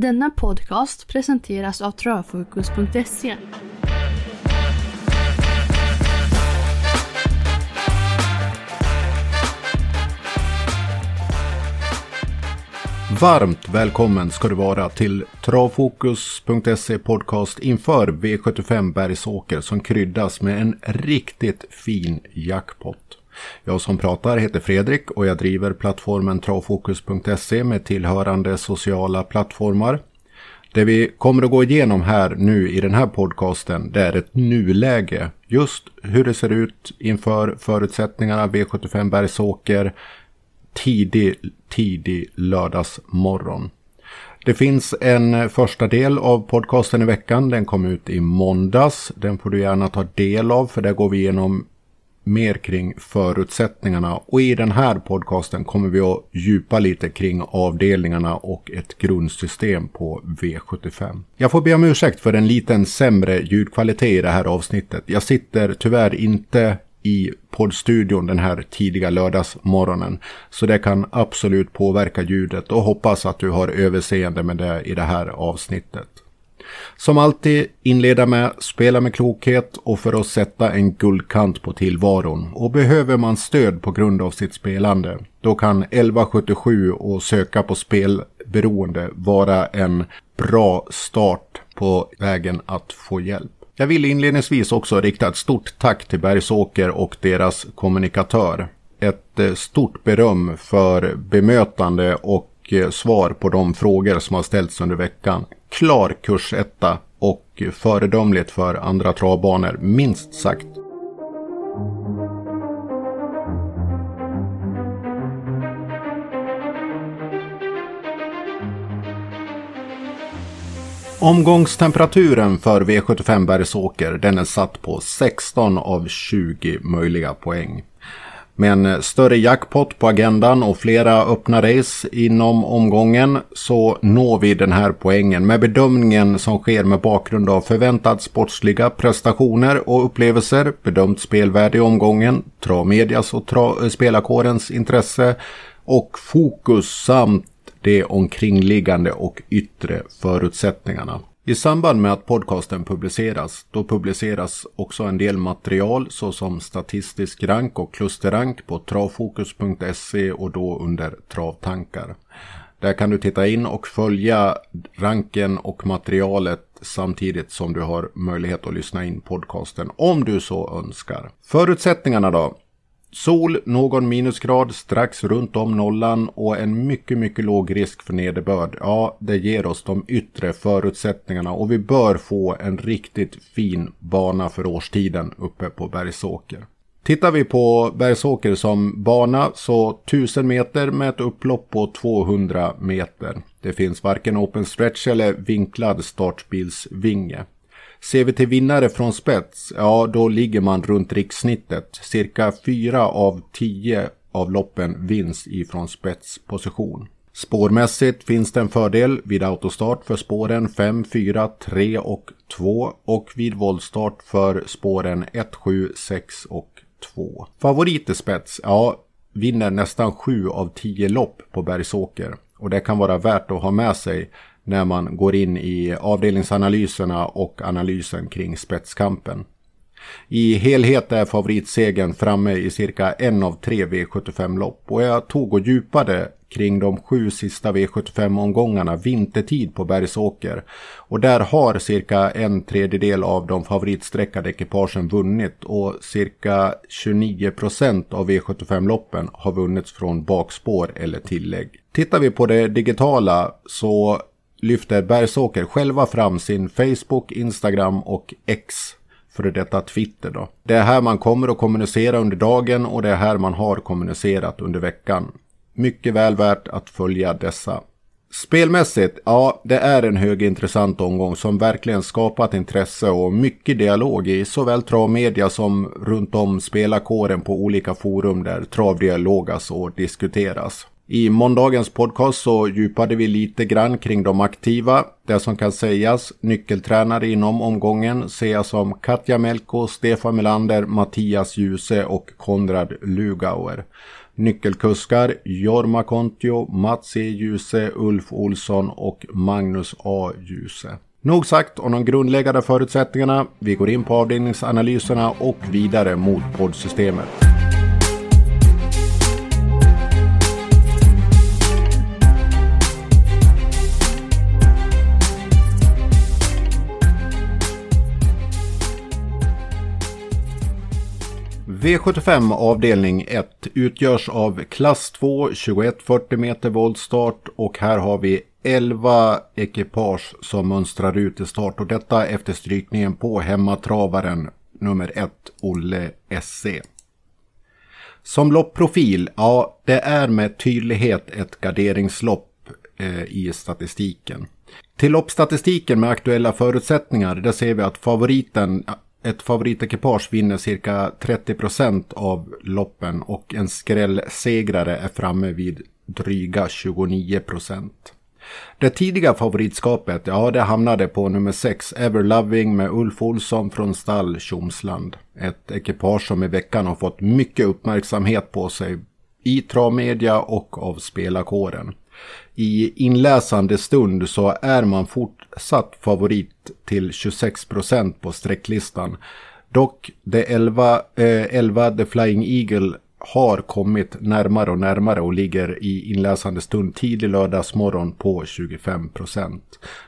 Denna podcast presenteras av Travfokus.se. Varmt välkommen ska du vara till Travfokus.se podcast inför V75 Bergsåker som kryddas med en riktigt fin jackpot. Jag som pratar heter Fredrik och jag driver plattformen travfokus.se med tillhörande sociala plattformar. Det vi kommer att gå igenom här nu i den här podcasten det är ett nuläge. Just hur det ser ut inför förutsättningarna V75 Bergsåker tidig, tidig lördagsmorgon. Det finns en första del av podcasten i veckan. Den kom ut i måndags. Den får du gärna ta del av för där går vi igenom mer kring förutsättningarna och i den här podcasten kommer vi att djupa lite kring avdelningarna och ett grundsystem på V75. Jag får be om ursäkt för en liten sämre ljudkvalitet i det här avsnittet. Jag sitter tyvärr inte i poddstudion den här tidiga lördagsmorgonen. Så det kan absolut påverka ljudet och hoppas att du har överseende med det i det här avsnittet. Som alltid inleda med spela med klokhet och för att sätta en guldkant på tillvaron. Och behöver man stöd på grund av sitt spelande då kan 1177 och söka på spelberoende vara en bra start på vägen att få hjälp. Jag vill inledningsvis också rikta ett stort tack till Bergsåker och deras kommunikatör. Ett eh, stort beröm för bemötande och eh, svar på de frågor som har ställts under veckan. Klar kursetta och föredömligt för andra travbanor, minst sagt. Omgångstemperaturen för V75 Bergsåker den är satt på 16 av 20 möjliga poäng. Med en större jackpot på agendan och flera öppna race inom omgången så når vi den här poängen med bedömningen som sker med bakgrund av förväntad sportsliga prestationer och upplevelser, bedömt spelvärde i omgången, travmedias och tra eh, spelarkårens intresse och fokus samt de omkringliggande och yttre förutsättningarna. I samband med att podcasten publiceras, då publiceras också en del material såsom statistisk rank och klusterrank på travfokus.se och då under travtankar. Där kan du titta in och följa ranken och materialet samtidigt som du har möjlighet att lyssna in podcasten om du så önskar. Förutsättningarna då? Sol, någon minusgrad strax runt om nollan och en mycket, mycket låg risk för nederbörd. Ja, det ger oss de yttre förutsättningarna och vi bör få en riktigt fin bana för årstiden uppe på Bergsåker. Tittar vi på Bergsåker som bana så 1000 meter med ett upplopp på 200 meter. Det finns varken open stretch eller vinklad startbilsvinge. Ser vi till vinnare från spets, ja då ligger man runt rikssnittet. Cirka 4 av 10 av loppen vinns ifrån spetsposition. Spårmässigt finns det en fördel vid autostart för spåren 5, 4, 3 och 2 och vid voltstart för spåren 1, 7, 6 och 2. Favorit i spets, ja vinner nästan 7 av 10 lopp på Bergsåker och det kan vara värt att ha med sig när man går in i avdelningsanalyserna och analysen kring spetskampen. I helhet är favoritsegen framme i cirka en av tre V75-lopp och jag tog och djupade kring de sju sista V75-omgångarna vintertid på Bergsåker. Och där har cirka en tredjedel av de favoritsträckade ekipagen vunnit och cirka 29 procent av V75-loppen har vunnits från bakspår eller tillägg. Tittar vi på det digitala så lyfter Bergsåker själva fram sin Facebook, Instagram och X före detta Twitter då. Det är här man kommer att kommunicera under dagen och det är här man har kommunicerat under veckan. Mycket väl värt att följa dessa. Spelmässigt, ja, det är en högintressant omgång som verkligen skapat intresse och mycket dialog i såväl travmedia som runt om spelarkåren på olika forum där travdialogas alltså och diskuteras. I måndagens podcast så djupade vi lite grann kring de aktiva. Det som kan sägas, nyckeltränare inom omgången ser jag som Katja Melko, Stefan Melander, Mattias Djuse och Konrad Lugauer. Nyckelkuskar Jorma Kontio, Mats E. Djuse, Ulf Olsson och Magnus A. Djuse. Nog sagt om de grundläggande förutsättningarna. Vi går in på avdelningsanalyserna och vidare mot poddsystemet. V75 avdelning 1 utgörs av klass 2 2140 meter voltstart och här har vi 11 ekipage som mönstrar ut i start och detta efter strykningen på hemmatravaren nummer 1 Olle SC. Som loppprofil, ja det är med tydlighet ett garderingslopp eh, i statistiken. Till loppstatistiken med aktuella förutsättningar, där ser vi att favoriten ett favoritekipage vinner cirka 30% av loppen och en skrällsegrare är framme vid dryga 29% Det tidiga favoritskapet, ja det hamnade på nummer 6, Everloving med Ulf Olsson från stall Tjomsland. Ett ekipage som i veckan har fått mycket uppmärksamhet på sig i travmedia och av spelarkåren i inläsande stund så är man fortsatt favorit till 26% på sträcklistan. Dock det 11, eh, 11 The Flying Eagle har kommit närmare och närmare och ligger i inläsande stund tidig lördagsmorgon på 25%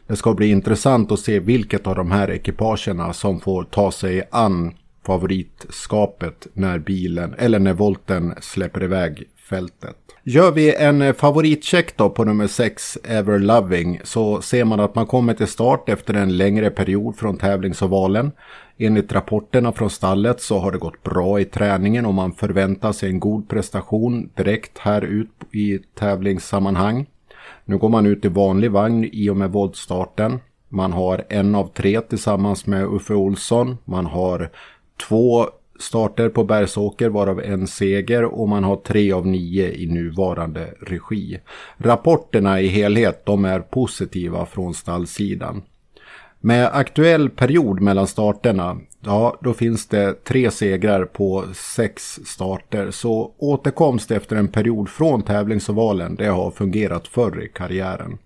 Det ska bli intressant att se vilket av de här ekipagerna som får ta sig an favoritskapet när bilen eller när volten släpper iväg fältet. Gör vi en eh, favoritcheck då på nummer 6, Everloving, så ser man att man kommer till start efter en längre period från tävlingsovalen. Enligt rapporterna från stallet så har det gått bra i träningen och man förväntar sig en god prestation direkt här ut i tävlingssammanhang. Nu går man ut i vanlig vagn i och med voltstarten. Man har en av tre tillsammans med Uffe Olsson. Man har två starter på Bergsåker varav en seger och man har tre av nio i nuvarande regi. Rapporterna i helhet de är positiva från stallsidan. Med aktuell period mellan starterna, ja då finns det tre segrar på sex starter. Så återkomst efter en period från tävlingsovalen, det har fungerat förr i karriären.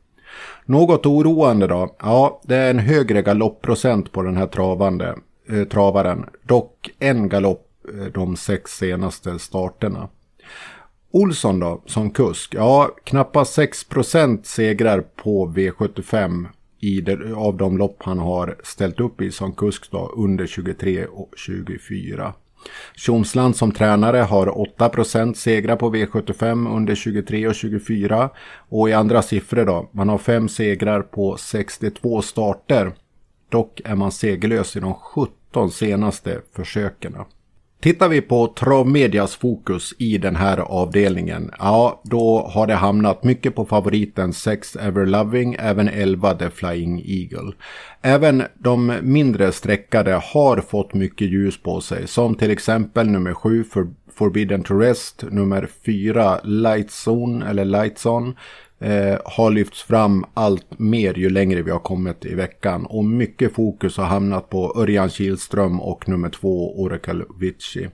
Något oroande då? Ja, det är en högre galoppprocent på den här travande eh, travaren. Dock en galopp eh, de sex senaste starterna. Olsson då, som kusk? Ja, knappast 6% segrar på V75 i det, av de lopp han har ställt upp i som kusk då, under 23 och 24. Tjomsland som tränare har 8% segrar på V75 under 23 och 24. Och i andra siffror då, man har 5 segrar på 62 starter. Dock är man segerlös i de 17 senaste försöken. Tittar vi på Travmedias fokus i den här avdelningen, ja då har det hamnat mycket på favoriten 6 Everloving, även 11 The Flying Eagle. Även de mindre sträckade har fått mycket ljus på sig, som till exempel nummer 7 för Forbidden to Rest, nummer 4 Lightzone eller Lightzone, eh, har lyfts fram allt mer ju längre vi har kommit i veckan. Och mycket fokus har hamnat på Örjan Kihlström och nummer två Oracle Vici.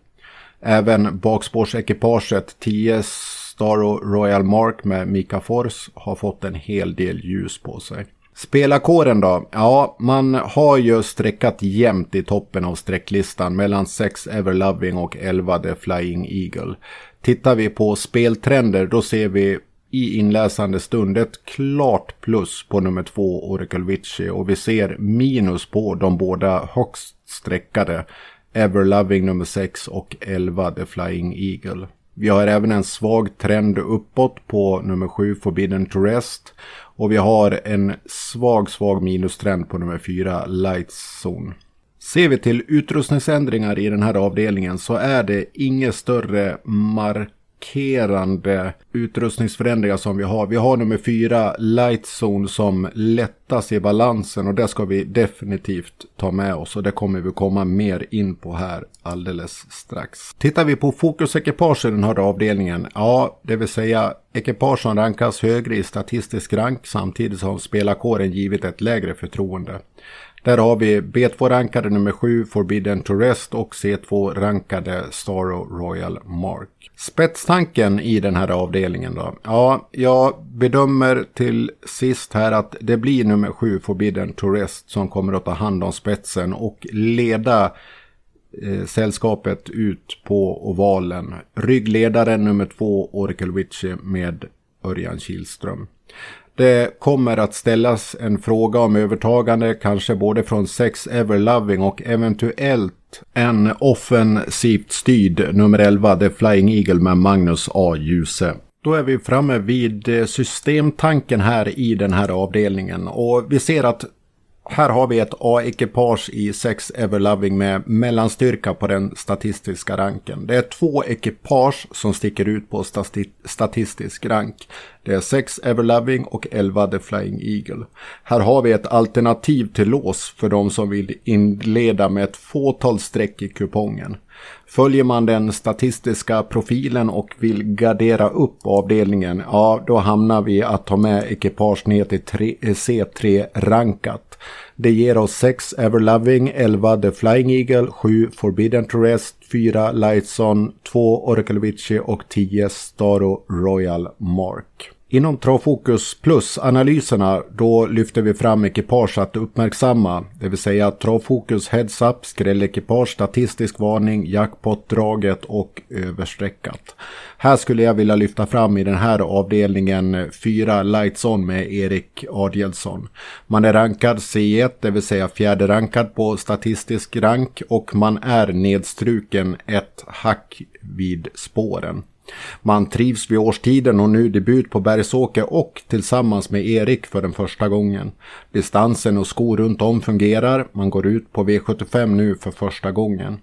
Även bakspårsekipaget 10 Star Royal Mark med Mika Fors har fått en hel del ljus på sig. Spelarkåren då? Ja, man har ju sträckat jämnt i toppen av sträcklistan mellan 6 Everloving och 11 The Flying Eagle. Tittar vi på speltrender då ser vi i inläsande stund ett klart plus på nummer två Oracle och vi ser minus på de båda högst sträckade Everloving nummer 6 och 11 The Flying Eagle. Vi har även en svag trend uppåt på nummer 7 Forbidden to Rest och vi har en svag svag minustrend på nummer 4 Light Zone. Ser vi till utrustningsändringar i den här avdelningen så är det inget större mark markerande utrustningsförändringar som vi har. Vi har nummer fyra Lightzone som lättas i balansen och det ska vi definitivt ta med oss och det kommer vi komma mer in på här alldeles strax. Tittar vi på fokusekipage i den här avdelningen, ja det vill säga ekipage som rankas högre i statistisk rank samtidigt som spelarkåren givit ett lägre förtroende. Där har vi B2-rankade nummer 7 Forbidden to Rest och C2-rankade Starro Royal Mark. Spetstanken i den här avdelningen då? Ja, jag bedömer till sist här att det blir nummer 7 Forbidden to Rest som kommer att ta hand om spetsen och leda eh, sällskapet ut på ovalen. Ryggledaren nummer 2 Oracle Witchy med Örjan Kihlström. Det kommer att ställas en fråga om övertagande, kanske både från Sex Everloving och eventuellt en offensivt styrd nummer 11, The Flying Eagle med Magnus A. Djuse. Då är vi framme vid eh, systemtanken här i den här avdelningen och vi ser att här har vi ett A-ekipage i 6 Everloving med mellanstyrka på den statistiska ranken. Det är två ekipage som sticker ut på stati statistisk rank. Det är 6 Everloving och 11 The Flying Eagle. Här har vi ett alternativ till lås för de som vill inleda med ett fåtal streck i kupongen. Följer man den statistiska profilen och vill gardera upp avdelningen, ja då hamnar vi att ta med ekipage ner till eh, C3 rankat. Det ger oss 6 Everloving, 11 The Flying Eagle, 7 Forbidden to Rest, 4 Lightson, 2 Oracle Witchy och 10 Staro Royal Mark. Inom Travfokus Plus-analyserna då lyfter vi fram ekipage att uppmärksamma. Det vill säga Travfokus Heads Up, skrällekipage, statistisk varning, jackpot-draget och överstreckat. Här skulle jag vilja lyfta fram i den här avdelningen 4 Lights On med Erik Adielsson. Man är rankad C1, det vill säga fjärde rankad på statistisk rank och man är nedstruken ett hack vid spåren. Man trivs vid årstiden och nu debut på Bergsåker och tillsammans med Erik för den första gången. Distansen och skor runt om fungerar. Man går ut på V75 nu för första gången.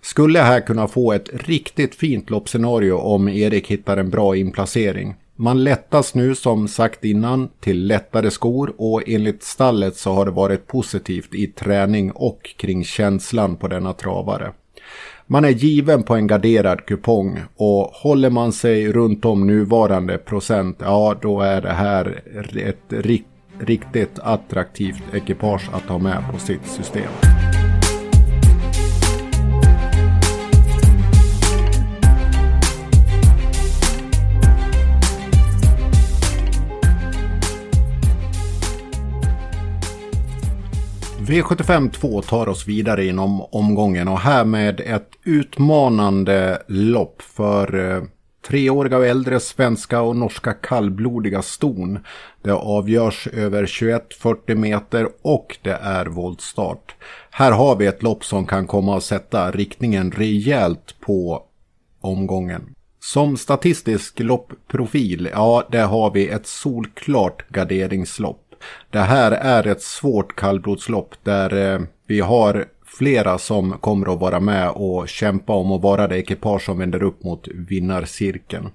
Skulle här kunna få ett riktigt fint loppscenario om Erik hittar en bra inplacering. Man lättas nu som sagt innan till lättare skor och enligt stallet så har det varit positivt i träning och kring känslan på denna travare. Man är given på en garderad kupong och håller man sig runt om nuvarande procent, ja då är det här ett riktigt attraktivt ekipage att ha med på sitt system. V75 2 tar oss vidare inom omgången och här med ett utmanande lopp för eh, treåriga och äldre svenska och norska kallblodiga ston. Det avgörs över 21-40 meter och det är voltstart. Här har vi ett lopp som kan komma att sätta riktningen rejält på omgången. Som statistisk loppprofil, ja, där har vi ett solklart garderingslopp. Det här är ett svårt kallblodslopp där eh, vi har flera som kommer att vara med och kämpa om att vara det ekipage som vänder upp mot vinnarcirkeln.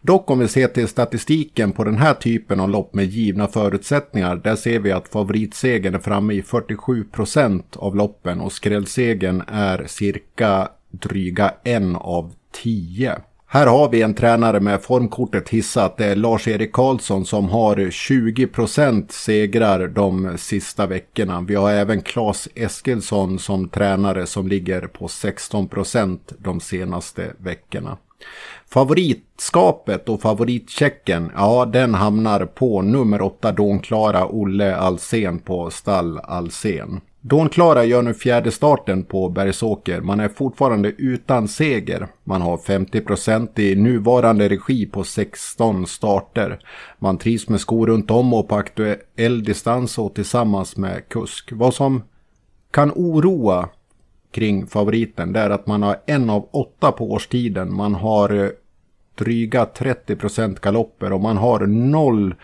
Dock om vi ser till statistiken på den här typen av lopp med givna förutsättningar, där ser vi att favoritsegen är framme i 47 procent av loppen och skrällsegen är cirka dryga en av tio. Här har vi en tränare med formkortet hissat. Det är Lars-Erik Karlsson som har 20% segrar de sista veckorna. Vi har även Claes Eskilsson som tränare som ligger på 16% de senaste veckorna. Favoritskapet och favoritchecken, ja den hamnar på nummer 8 Donklara Olle Alsen på stall Alsen. Dawn-Klara gör nu fjärde starten på Bergsåker. Man är fortfarande utan seger. Man har 50% i nuvarande regi på 16 starter. Man trivs med skor runt om och på aktuell distans och tillsammans med kusk. Vad som kan oroa kring favoriten det är att man har en av åtta på årstiden. Man har eh, dryga 30% galopper och man har noll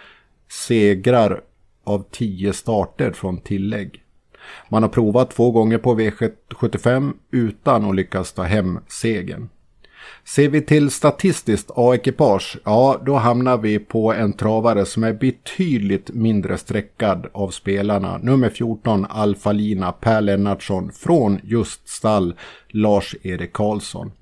segrar av 10 starter från tillägg. Man har provat två gånger på V75 utan att lyckas ta hem segern. Ser vi till statistiskt A-ekipage, ja då hamnar vi på en travare som är betydligt mindre sträckad av spelarna. Nummer 14 Alfalina Per Lennartsson från just stall Lars-Erik Karlsson.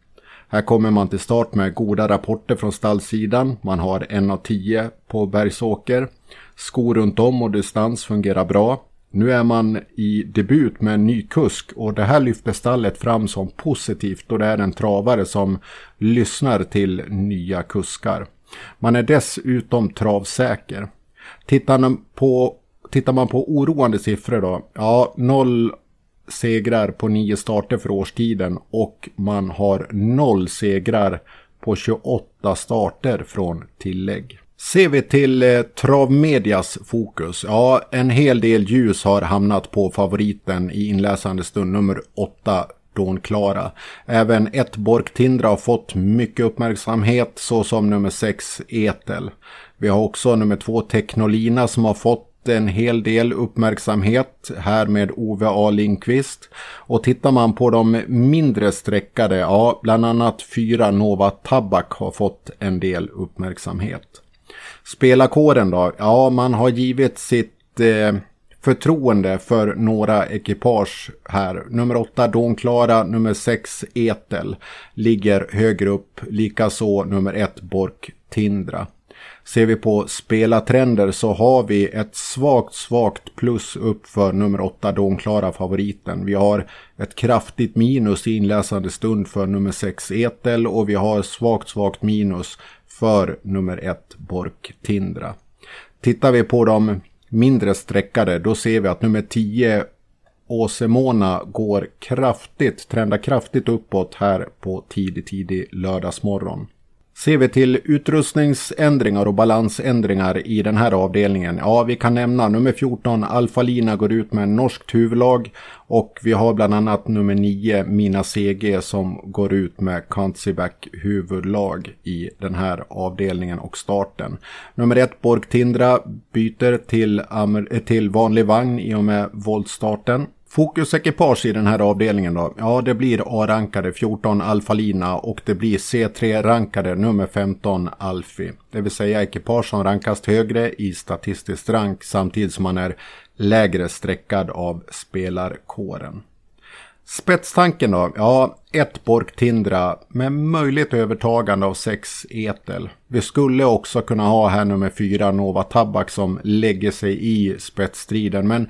Här kommer man till start med goda rapporter från stallsidan. Man har en av tio på Bergsåker. Skor runt om och distans fungerar bra. Nu är man i debut med en ny kusk och det här lyfter stallet fram som positivt då det är en travare som lyssnar till nya kuskar. Man är dessutom travsäker. Tittar man på, tittar man på oroande siffror då? Ja, noll segrar på nio starter för årstiden och man har noll segrar på 28 starter från tillägg. Ser vi till eh, travmedias fokus, ja en hel del ljus har hamnat på favoriten i inläsande stund nummer 8 Dawn Klara. Även ett Bork Tindra har fått mycket uppmärksamhet såsom nummer 6 Etel. Vi har också nummer 2 Technolina som har fått en hel del uppmärksamhet här med Ove A. Lindqvist. Och tittar man på de mindre sträckade, ja bland annat fyra Nova Tabak har fått en del uppmärksamhet. Spelarkåren då? Ja, man har givit sitt eh, förtroende för några ekipage här. Nummer 8 Klara, nummer 6 Etel ligger högre upp. Likaså nummer 1 Bork Tindra. Ser vi på spelartrender så har vi ett svagt, svagt plus upp för nummer 8 Klara favoriten. Vi har ett kraftigt minus i inläsande stund för nummer 6 Etel och vi har svagt, svagt minus för nummer ett Bork Tindra. Tittar vi på de mindre sträckade då ser vi att nummer 10 Åsemona går kraftigt, trendar kraftigt uppåt här på tidig, tidig lördagsmorgon. Ser vi till utrustningsändringar och balansändringar i den här avdelningen. Ja, vi kan nämna nummer 14 Alfa Lina går ut med norskt huvudlag. Och vi har bland annat nummer 9 Mina CG som går ut med Kantsiback huvudlag i den här avdelningen och starten. Nummer 1 Borg Tindra byter till, eh, till vanlig vagn i och med voltstarten. Fokusekipage i den här avdelningen då? Ja, det blir A-rankade 14 Alfalina och det blir C3-rankade nummer 15 Alfi. Det vill säga ekipage som rankas högre i statistisk rank samtidigt som man är lägre streckad av spelarkåren. Spetstanken då? Ja, ett Bork Tindra med möjligt övertagande av sex Etel. Vi skulle också kunna ha här nummer fyra Nova Tabak som lägger sig i spetsstriden men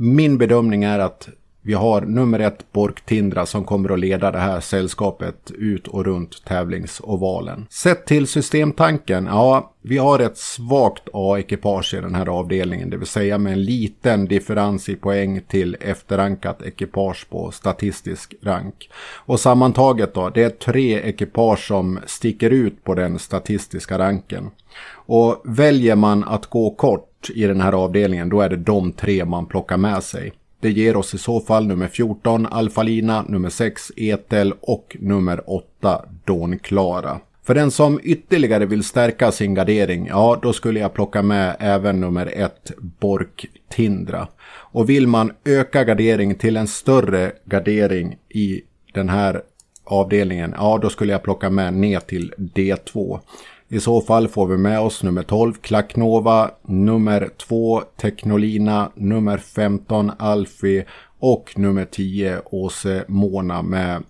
min bedömning är att vi har nummer ett Bork Tindra som kommer att leda det här sällskapet ut och runt tävlingsovalen. Sett till systemtanken, ja, vi har ett svagt A-ekipage i den här avdelningen, det vill säga med en liten differens i poäng till efterrankat ekipage på statistisk rank. Och sammantaget då, det är tre ekipage som sticker ut på den statistiska ranken. Och väljer man att gå kort i den här avdelningen, då är det de tre man plockar med sig. Det ger oss i så fall nummer 14 Alfalina, nummer 6 Etel och nummer 8 Don Clara. För den som ytterligare vill stärka sin gardering, ja då skulle jag plocka med även nummer 1 Bork Tindra. Och vill man öka gardering till en större gardering i den här avdelningen, ja då skulle jag plocka med ner till D2. I så fall får vi med oss nummer 12 Klacknova, nummer 2 Technolina, nummer 15 Alfi och nummer 10 Åse Mona med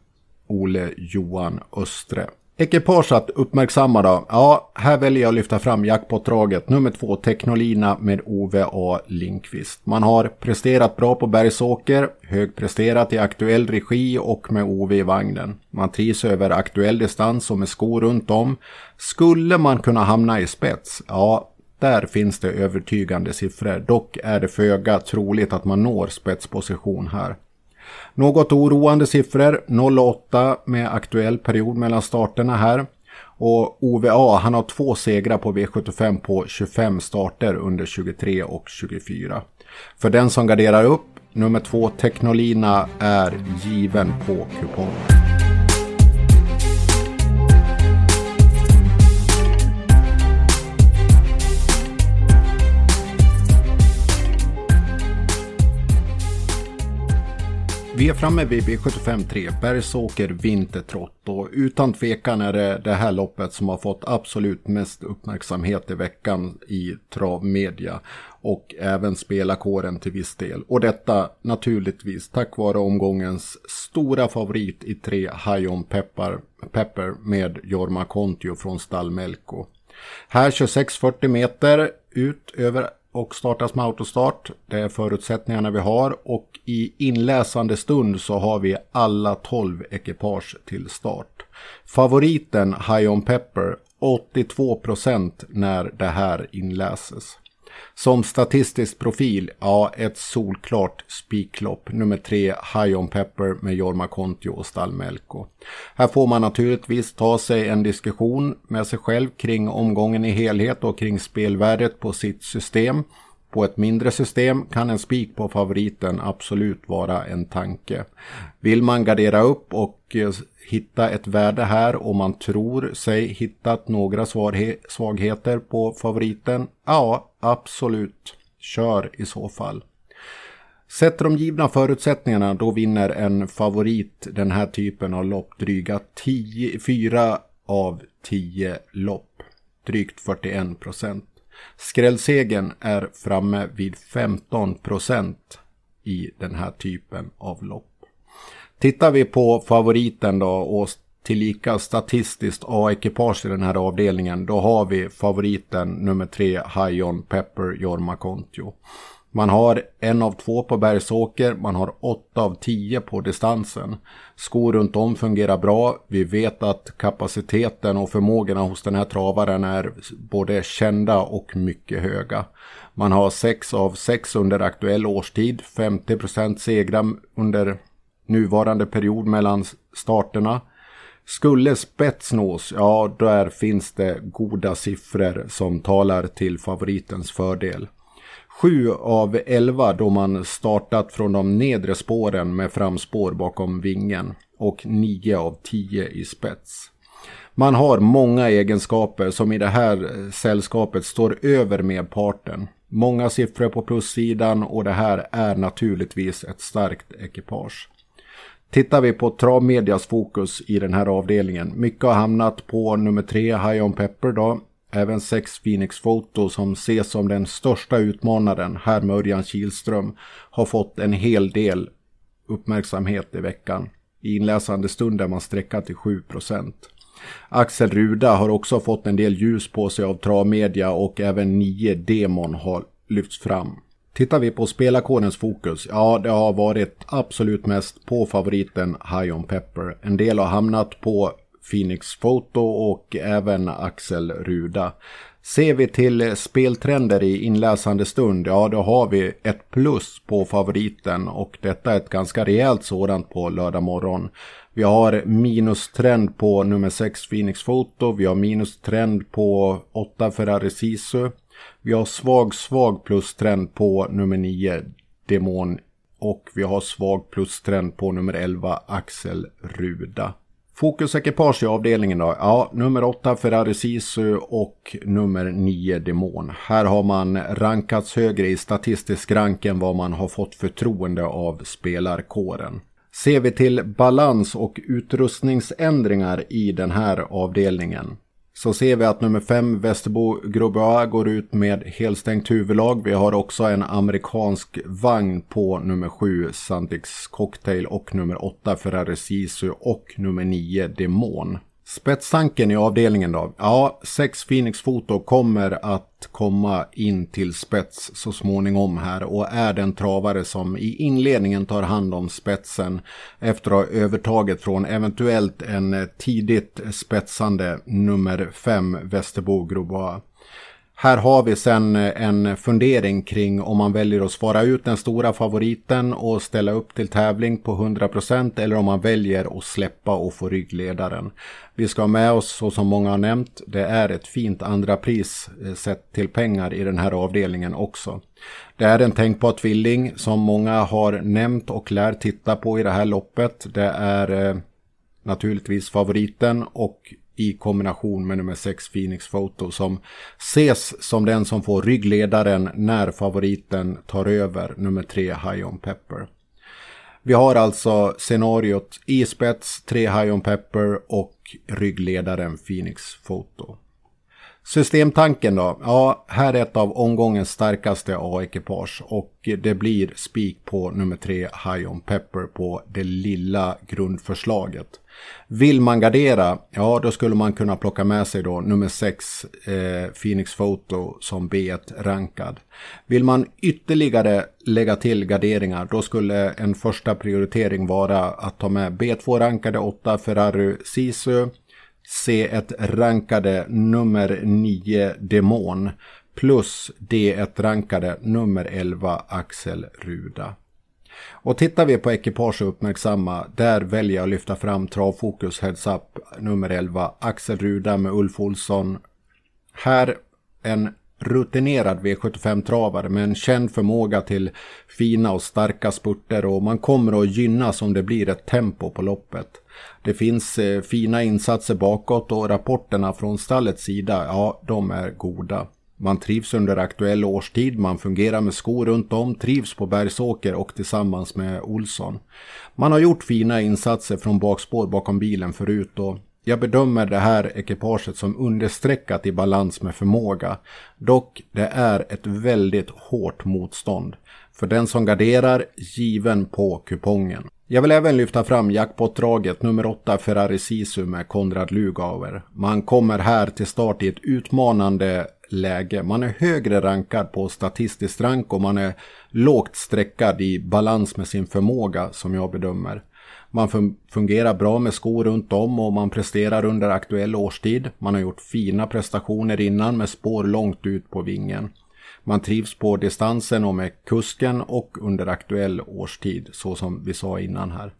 Ole Johan Östre. Ekipage att uppmärksamma då? Ja, här väljer jag att lyfta fram jackpot-draget nummer två Technolina med Ove A. Linkvist. Man har presterat bra på Bergsåker, högpresterat i aktuell regi och med Ove i vagnen. Man trivs över aktuell distans och med skor runt om. Skulle man kunna hamna i spets? Ja, där finns det övertygande siffror. Dock är det föga troligt att man når spetsposition här. Något oroande siffror 08 med aktuell period mellan starterna här. Och OVA han har två segrar på V75 på 25 starter under 23 och 24. För den som garderar upp, nummer två Technolina är given på kupongen. Vi är framme vid V753, Bergsåker Vintertrott och utan tvekan är det det här loppet som har fått absolut mest uppmärksamhet i veckan i travmedia och även spelarkåren till viss del. Och detta naturligtvis tack vare omgångens stora favorit i tre Hajon Pepper, Pepper med Jorma Kontio från stall Melko. Här 26-40 meter ut över och startas med autostart. Det är förutsättningarna vi har och i inläsande stund så har vi alla 12 ekipage till start. Favoriten High On Pepper 82% när det här inläses. Som statistisk profil, ja ett solklart spiklopp. Nummer tre, High On Pepper med Jorma Kontio och Stalmelko. Här får man naturligtvis ta sig en diskussion med sig själv kring omgången i helhet och kring spelvärdet på sitt system. På ett mindre system kan en spik på favoriten absolut vara en tanke. Vill man gardera upp och eh, hitta ett värde här och man tror sig hittat några svagheter på favoriten, ja absolut, kör i så fall. Sätter de givna förutsättningarna då vinner en favorit den här typen av lopp dryga 10, 4 av 10 lopp. Drygt 41 procent. Skrällsegen är framme vid 15 procent i den här typen av lopp. Tittar vi på favoriten då och tillika statistiskt A-ekipage i den här avdelningen. Då har vi favoriten nummer tre Hajon Pepper Jorma Kontio. Man har en av två på Bergsåker, man har åtta av tio på distansen. Skor runt om fungerar bra. Vi vet att kapaciteten och förmågorna hos den här travaren är både kända och mycket höga. Man har sex av sex under aktuell årstid, 50% segrar under nuvarande period mellan starterna. Skulle spets nås, ja där finns det goda siffror som talar till favoritens fördel. Sju av elva då man startat från de nedre spåren med framspår bakom vingen och nio av tio i spets. Man har många egenskaper som i det här sällskapet står över medparten. Många siffror på plussidan och det här är naturligtvis ett starkt ekipage. Tittar vi på travmedias fokus i den här avdelningen. Mycket har hamnat på nummer tre, High On Pepper då. Även sex Phoenix Photo som ses som den största utmanaren, här med Örjan Kihlström, har fått en hel del uppmärksamhet i veckan. I inläsande stund är man sträckat till 7%. Axel Ruda har också fått en del ljus på sig av travmedia och även 9 demon har lyfts fram. Tittar vi på spelarkårens fokus, ja det har varit absolut mest på favoriten High On Pepper. En del har hamnat på Phoenix Photo och även Axel Ruda. Ser vi till speltrender i inläsande stund, ja då har vi ett plus på favoriten och detta är ett ganska rejält sådant på lördag morgon. Vi har minustrend på nummer 6 Phoenix Photo, vi har minustrend på 8 Ferrari Sisu. Vi har svag, svag plustrend på nummer 9 Demon och vi har svag plustrend på nummer 11 Axel Ruda. Fokusekipage i avdelningen då? Ja, nummer 8 Ferrari Sisu och nummer 9 Demon. Här har man rankats högre i statistisk rank än vad man har fått förtroende av spelarkåren. Ser vi till balans och utrustningsändringar i den här avdelningen så ser vi att nummer 5 Västerbo Grobois går ut med helstängt huvudlag. Vi har också en amerikansk vagn på nummer 7 Sandix Cocktail och nummer 8 Ferrari Sisu och nummer 9 Demon. Spetstanken i avdelningen då? Ja, sex Phoenix Foto kommer att komma in till spets så småningom här och är den travare som i inledningen tar hand om spetsen efter att ha övertaget från eventuellt en tidigt spetsande nummer 5 Västerbo Grobois. Här har vi sen eh, en fundering kring om man väljer att svara ut den stora favoriten och ställa upp till tävling på 100% eller om man väljer att släppa och få ryggledaren. Vi ska ha med oss, så som många har nämnt, det är ett fint andra pris eh, sett till pengar i den här avdelningen också. Det är en tänkbar tvilling som många har nämnt och lär titta på i det här loppet. Det är eh, naturligtvis favoriten och i kombination med nummer 6 Phoenix Photo som ses som den som får ryggledaren när favoriten tar över nummer 3 High On Pepper. Vi har alltså scenariot i spets, 3 High On Pepper och ryggledaren Phoenix Photo. Systemtanken då? Ja, här är ett av omgångens starkaste A-ekipage och det blir spik på nummer 3 High On Pepper på det lilla grundförslaget. Vill man gardera, ja då skulle man kunna plocka med sig då nummer 6 eh, Phoenix Photo som B1 rankad. Vill man ytterligare lägga till garderingar då skulle en första prioritering vara att ta med B2 rankade 8 Ferrari Sisu, C1 rankade nummer 9 Demon plus D1 rankade nummer 11 Axel Ruda. Och tittar vi på ekipage och uppmärksamma, där väljer jag att lyfta fram Travfokus Heads Up nummer 11, Axel Ruda med Ulf Olsson. Här en rutinerad V75-travare med en känd förmåga till fina och starka spurter och man kommer att gynnas om det blir ett tempo på loppet. Det finns eh, fina insatser bakåt och rapporterna från stallets sida, ja, de är goda. Man trivs under aktuell årstid, man fungerar med skor runt om, trivs på Bergsåker och tillsammans med Olsson. Man har gjort fina insatser från bakspår bakom bilen förut och jag bedömer det här ekipaget som understreckat i balans med förmåga. Dock, det är ett väldigt hårt motstånd. För den som garderar, given på kupongen. Jag vill även lyfta fram jackpottdraget nummer 8 Ferrari Sisu med Konrad Lugauer. Man kommer här till start i ett utmanande läge. Man är högre rankad på statistiskt rank och man är lågt streckad i balans med sin förmåga som jag bedömer. Man fungerar bra med skor runt om och man presterar under aktuell årstid. Man har gjort fina prestationer innan med spår långt ut på vingen. Man trivs på distansen och med kusken och under aktuell årstid så som vi sa innan här.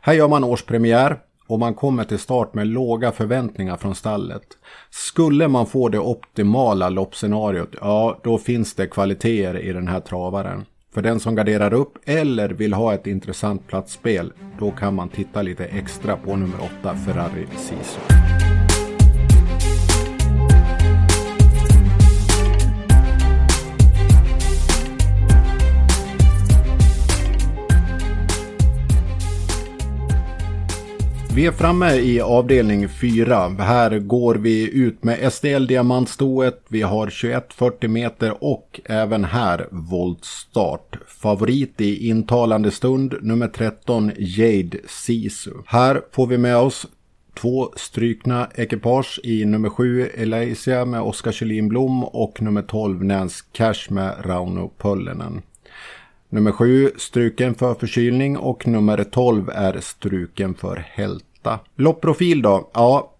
Här gör man årspremiär och man kommer till start med låga förväntningar från stallet. Skulle man få det optimala loppscenariot, ja då finns det kvaliteter i den här travaren. För den som garderar upp eller vill ha ett intressant platsspel, då kan man titta lite extra på nummer 8 Ferrari Sisu. Vi är framme i avdelning 4. Här går vi ut med SDL diamantstoet. Vi har 21-40 meter och även här voltstart. Favorit i intalande stund nummer 13 Jade Sisu. Här får vi med oss två strykna ekipage i nummer 7 Elaisia med Oskar Kjellin Blom och nummer 12 Nance Cash med Rauno Pöllinen. Nummer 7 struken för förkylning och nummer 12 är struken för hälta. Loppprofil då? Ja,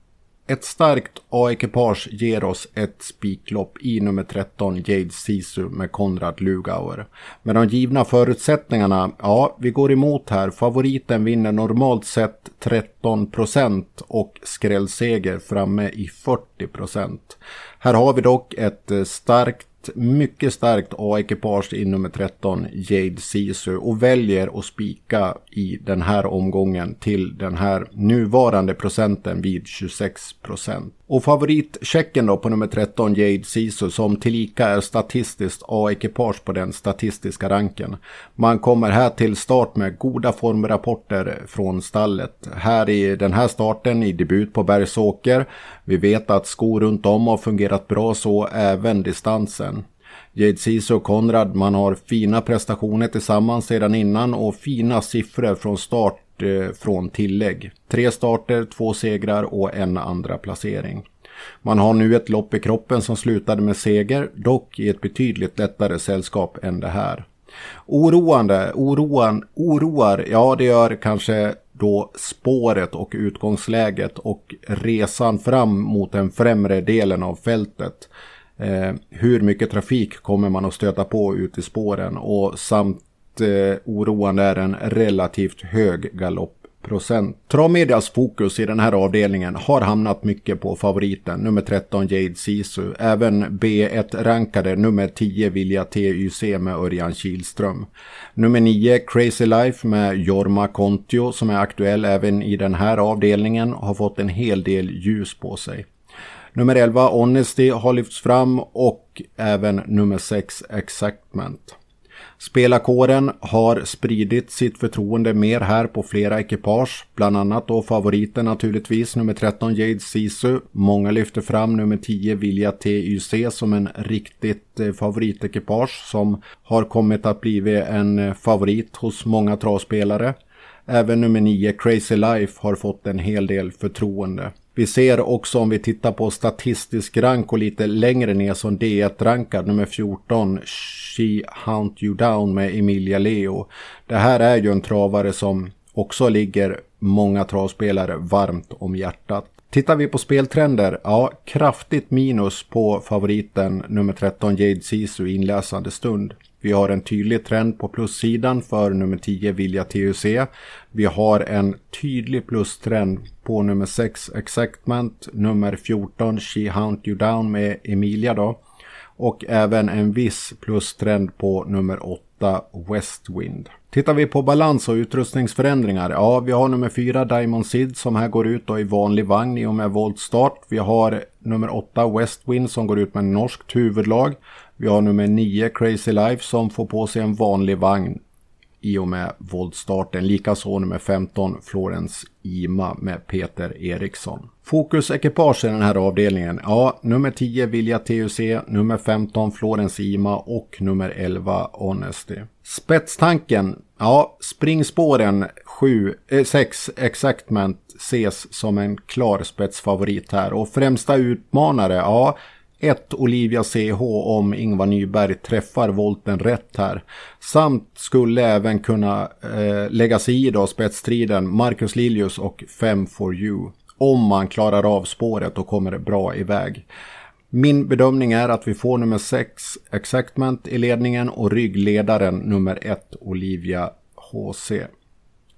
ett starkt A-ekipage ger oss ett spiklopp i nummer 13 Jade Sisu med Konrad Lugauer. Med de givna förutsättningarna, ja vi går emot här. Favoriten vinner normalt sett 13% och skrällseger framme i 40% Här har vi dock ett eh, starkt mycket starkt A-ekipage i nummer 13, Jade Sisu, och väljer att spika i den här omgången till den här nuvarande procenten vid 26 procent. Och favoritchecken då på nummer 13 Jade Sisu som tillika är statistiskt A-ekipage på den statistiska ranken. Man kommer här till start med goda formrapporter från stallet. Här i den här starten i debut på Bergsåker. Vi vet att skor runt om har fungerat bra så även distansen. Jade Sisu och Konrad, man har fina prestationer tillsammans sedan innan och fina siffror från start eh, från tillägg. Tre starter, två segrar och en andra placering. Man har nu ett lopp i kroppen som slutade med seger, dock i ett betydligt lättare sällskap än det här. Oroande, oroan, oroar, ja det gör kanske då spåret och utgångsläget och resan fram mot den främre delen av fältet. Eh, hur mycket trafik kommer man att stöta på ute i spåren och samt eh, oroande är en relativt hög galoppprocent. Travmedias fokus i den här avdelningen har hamnat mycket på favoriten nummer 13 Jade Sisu. Även B1-rankade nummer 10 Vilja TYC med Örjan Kihlström. Nummer 9 Crazy Life med Jorma Kontio som är aktuell även i den här avdelningen har fått en hel del ljus på sig. Nummer 11 Honesty har lyfts fram och även nummer 6 Exactment. Spelarkåren har spridit sitt förtroende mer här på flera ekipage, bland annat då favoriten naturligtvis nummer 13 Jade Sisu. Många lyfter fram nummer 10 Vilja TYC som en riktigt eh, favoritekipage som har kommit att bli en eh, favorit hos många travspelare. Även nummer 9 Crazy Life har fått en hel del förtroende. Vi ser också om vi tittar på statistisk rank och lite längre ner som D1-rankad nummer 14 She Hunt You Down med Emilia Leo. Det här är ju en travare som också ligger många travspelare varmt om hjärtat. Tittar vi på speltrender, ja kraftigt minus på favoriten nummer 13 Jade Sisu inläsande stund. Vi har en tydlig trend på plussidan för nummer 10 Vilja TUC. Vi har en tydlig plustrend på nummer 6 Exactment, nummer 14 She Hunt You Down med Emilia då. Och även en viss plustrend på nummer 8 Westwind. Tittar vi på balans och utrustningsförändringar. Ja, vi har nummer 4 Diamond Sid som här går ut då i vanlig vagn i och med voltstart. Vi har nummer 8 Westwind som går ut med norskt huvudlag. Vi har nummer 9 Crazy Life som får på sig en vanlig vagn i och med voltstarten. Likaså nummer 15 Florence Ima med Peter Eriksson. Fokus ekipage i den här avdelningen. Ja, nummer 10 Vilja TUC, nummer 15 Florence Ima och nummer 11 Honesty. Spetstanken. Ja, springspåren 7, eh, 6 Exactment ses som en klar spetsfavorit här och främsta utmanare. Ja, 1 Olivia CH om Ingvar Nyberg träffar volten rätt här. Samt skulle även kunna eh, lägga sig i då spetsstriden Marcus Liljus och 5 for you. Om man klarar av spåret och kommer bra iväg. Min bedömning är att vi får nummer 6 Exactment i ledningen och ryggledaren nummer 1 Olivia HC.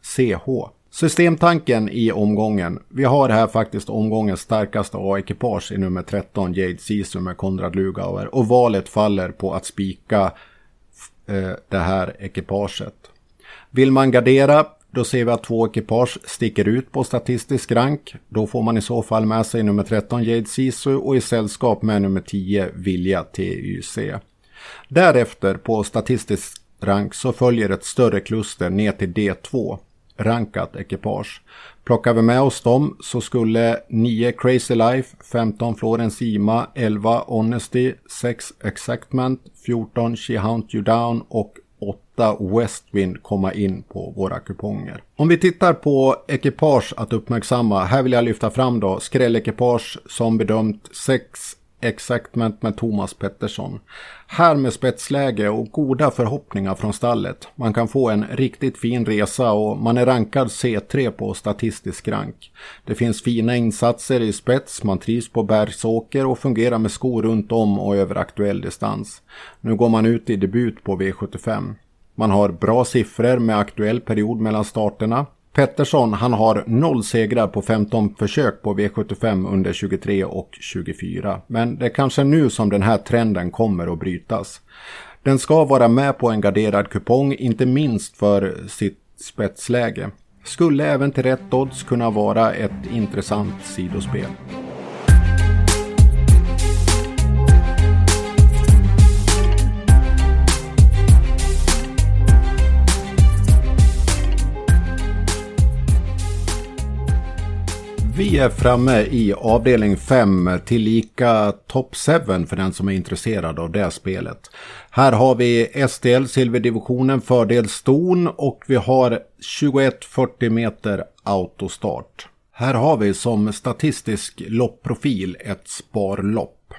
CH. Systemtanken i omgången. Vi har här faktiskt omgångens starkaste A-ekipage i nummer 13 Jade Sisu med Konrad Lugauer och valet faller på att spika eh, det här ekipaget. Vill man gardera då ser vi att två ekipage sticker ut på statistisk rank. Då får man i så fall med sig nummer 13 Jade Sisu och i sällskap med nummer 10 Vilja TYC. Därefter på statistisk rank så följer ett större kluster ner till D2 rankat ekipage. Plockar vi med oss dem så skulle 9 Crazy Life, 15 Florence Ima, 11 Honesty, 6 Exactment, 14 She Hunt You Down och 8 Westwind komma in på våra kuponger. Om vi tittar på ekipage att uppmärksamma, här vill jag lyfta fram då skrällekipage som bedömt 6 Exactment med Thomas Pettersson. Här med spetsläge och goda förhoppningar från stallet. Man kan få en riktigt fin resa och man är rankad C3 på statistisk rank. Det finns fina insatser i spets, man trivs på bergsåker och fungerar med skor runt om och över aktuell distans. Nu går man ut i debut på V75. Man har bra siffror med aktuell period mellan starterna. Pettersson han har noll segrar på 15 försök på V75 under 23 och 24. Men det är kanske nu som den här trenden kommer att brytas. Den ska vara med på en garderad kupong, inte minst för sitt spetsläge. Skulle även till rätt odds kunna vara ett intressant sidospel. Vi är framme i avdelning 5, tillika top 7 för den som är intresserad av det spelet. Här har vi SDL silverdivisionen fördel ston och vi har 2140 meter autostart. Här har vi som statistisk loppprofil ett sparlopp.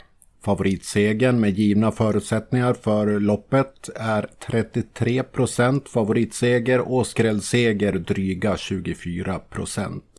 Favoritsegen med givna förutsättningar för loppet är 33% favoritseger och skrällseger dryga 24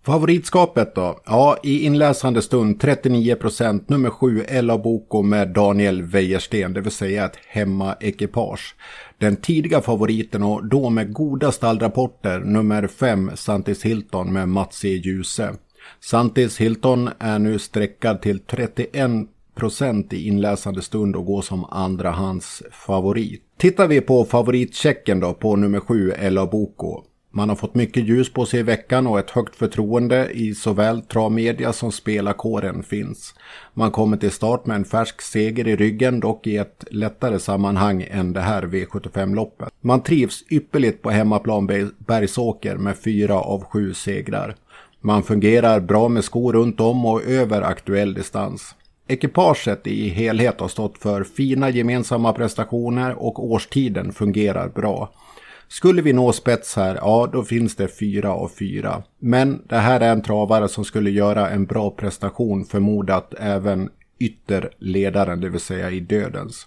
Favoritskapet då? Ja, i inläsande stund 39% nummer 7 Ella Boko med Daniel Wäjersten, det vill säga ett hemmaekipage. Den tidiga favoriten och då med goda stallrapporter nummer 5 Santis Hilton med Mats E. Djuse. Santis Hilton är nu sträckad till 31% i inläsande stund och går som andra hans favorit. Tittar vi på favoritchecken då på nummer 7 Ella Boko man har fått mycket ljus på sig i veckan och ett högt förtroende i såväl travmedia som spelarkåren finns. Man kommer till start med en färsk seger i ryggen, dock i ett lättare sammanhang än det här V75-loppet. Man trivs ypperligt på hemmaplan Bergsåker med fyra av sju segrar. Man fungerar bra med skor runt om och över aktuell distans. Ekipaget i helhet har stått för fina gemensamma prestationer och årstiden fungerar bra. Skulle vi nå spets här, ja då finns det fyra av fyra. Men det här är en travare som skulle göra en bra prestation förmodat även ytterledaren, det vill säga i dödens.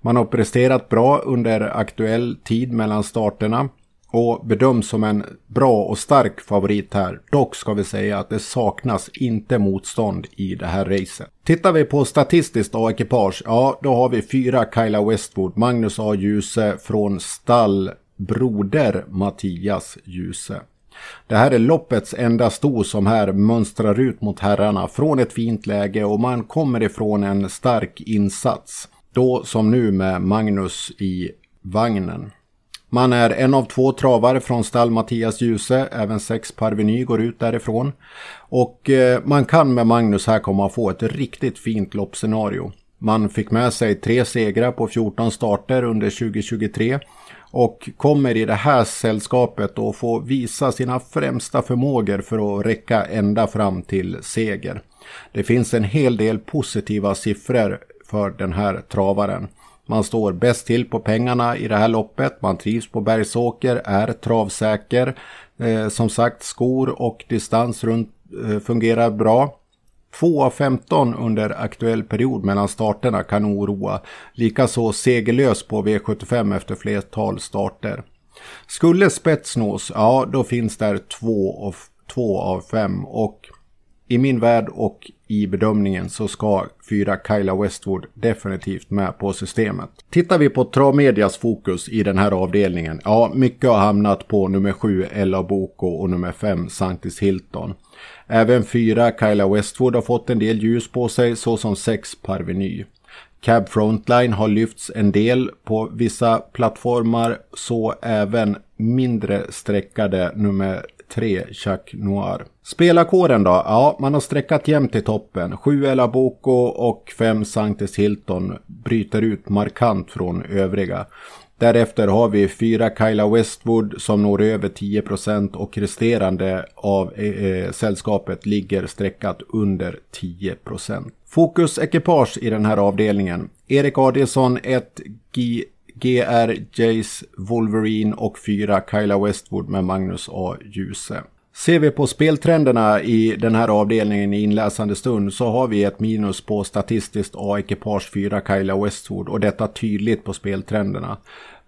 Man har presterat bra under aktuell tid mellan starterna och bedöms som en bra och stark favorit här. Dock ska vi säga att det saknas inte motstånd i det här racet. Tittar vi på statistiskt A-ekipage, ja då har vi fyra Kyla Westwood, Magnus A. Djuse från stall Broder Mattias Djuse. Det här är loppets enda sto som här mönstrar ut mot herrarna från ett fint läge och man kommer ifrån en stark insats. Då som nu med Magnus i vagnen. Man är en av två travare från stall Mattias Djuse, även sex Parveny går ut därifrån. Och eh, man kan med Magnus här komma att få ett riktigt fint loppscenario. Man fick med sig tre segrar på 14 starter under 2023 och kommer i det här sällskapet att få visa sina främsta förmågor för att räcka ända fram till seger. Det finns en hel del positiva siffror för den här travaren. Man står bäst till på pengarna i det här loppet. Man trivs på Bergsåker, är travsäker. Eh, som sagt, skor och distans runt eh, fungerar bra. 2 av 15 under aktuell period mellan starterna kan oroa. Likaså segerlös på V75 efter flertal starter. Skulle spets nås, ja då finns där 2 av, 2 av 5 och i min värld och i bedömningen så ska fyra Kyla Westwood definitivt med på systemet. Tittar vi på Travmedias fokus i den här avdelningen, ja mycket har hamnat på nummer 7 Ella Boko och nummer 5 Sanctis Hilton. Även fyra Kyla Westwood har fått en del ljus på sig såsom sex Parveny. Cab Frontline har lyfts en del på vissa plattformar så även mindre sträckade nummer 3 Chuck Noir. Spelarkåren då? Ja, man har sträckat jämnt i toppen. 7 Ella Boko och 5 Sanctus Hilton bryter ut markant från övriga. Därefter har vi fyra Kyla Westwood som når över 10% och resterande av eh, eh, sällskapet ligger sträckat under 10%. Fokusekipage i den här avdelningen. Erik Adielsson 1 GR Jace Wolverine och 4 Kyla Westwood med Magnus A. Djuse. Ser vi på speltrenderna i den här avdelningen i inläsande stund så har vi ett minus på statistiskt A-ekipage 4 Kyla Westwood och detta tydligt på speltrenderna.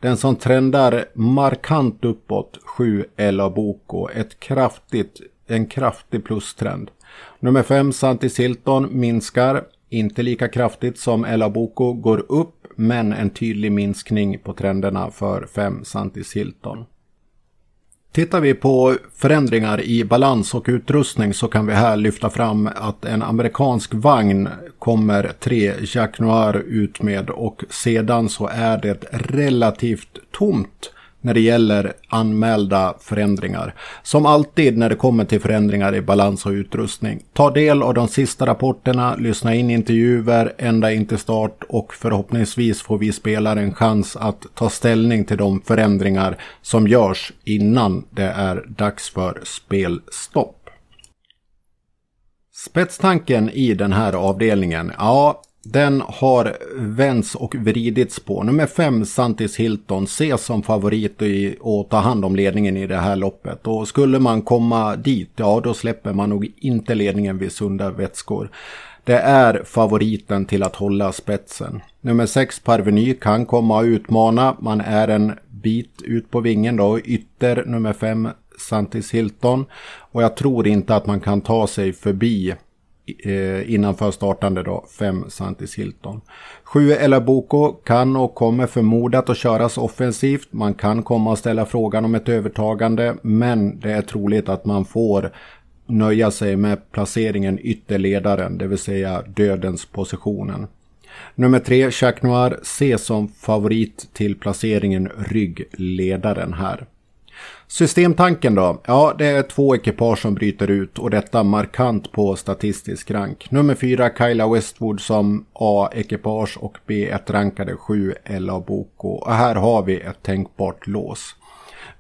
Den som trendar markant uppåt 7 Ella Boko, ett kraftigt, en kraftig plustrend. Nummer 5 Santi Silton, minskar, inte lika kraftigt som Ella Boko, går upp men en tydlig minskning på trenderna för 5 Santi Silton. Tittar vi på förändringar i balans och utrustning så kan vi här lyfta fram att en amerikansk vagn kommer tre Jack Noir ut med och sedan så är det relativt tomt när det gäller anmälda förändringar. Som alltid när det kommer till förändringar i balans och utrustning. Ta del av de sista rapporterna, lyssna in intervjuer ända in till start och förhoppningsvis får vi spelare en chans att ta ställning till de förändringar som görs innan det är dags för spelstopp. Spetstanken i den här avdelningen, ja den har vänts och vridits på. Nummer 5, Santis Hilton, ses som favorit i att ta hand om ledningen i det här loppet. Och skulle man komma dit, ja då släpper man nog inte ledningen vid sunda vätskor. Det är favoriten till att hålla spetsen. Nummer 6 Parveny, kan komma och utmana. Man är en bit ut på vingen då. Ytter nummer 5, Santis Hilton. Och jag tror inte att man kan ta sig förbi eh, innanför startande då 5 Santis Hilton. 7 Ella Boko kan och kommer förmodat att köras offensivt. Man kan komma att ställa frågan om ett övertagande men det är troligt att man får nöja sig med placeringen ytterledaren, det vill säga dödens positionen. Nummer tre, Jacques Noir, ses som favorit till placeringen ryggledaren här. Systemtanken då? Ja, det är två ekipage som bryter ut och detta markant på statistisk rank. Nummer fyra Kyla Westwood som A-ekipage och B1-rankade 7 Ella Boko. Och här har vi ett tänkbart lås.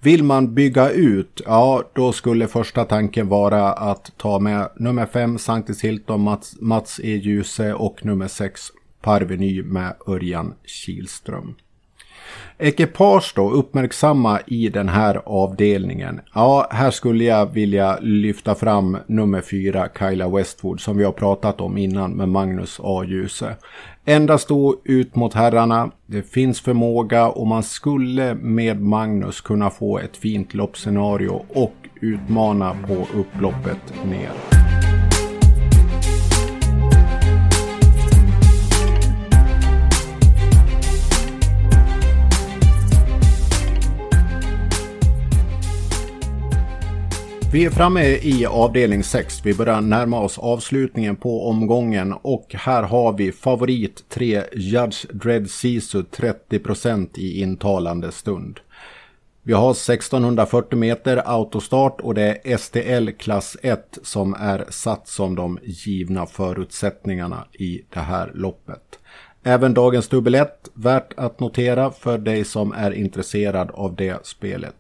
Vill man bygga ut, ja då skulle första tanken vara att ta med nummer 5 Sanktis Hilton, Mats, Mats E. Djuse och nummer 6 Parveny med Örjan Kihlström. Ekipage då uppmärksamma i den här avdelningen. Ja, här skulle jag vilja lyfta fram nummer fyra, Kyla Westwood, som vi har pratat om innan med Magnus A. Djuse. Endast stå ut mot herrarna. Det finns förmåga och man skulle med Magnus kunna få ett fint loppscenario och utmana på upploppet ner. Vi är framme i avdelning 6. Vi börjar närma oss avslutningen på omgången och här har vi favorit 3 Judge Dread Sisu 30% i intalande stund. Vi har 1640 meter autostart och det är STL klass 1 som är satt som de givna förutsättningarna i det här loppet. Även dagens dubbel 1 värt att notera för dig som är intresserad av det spelet.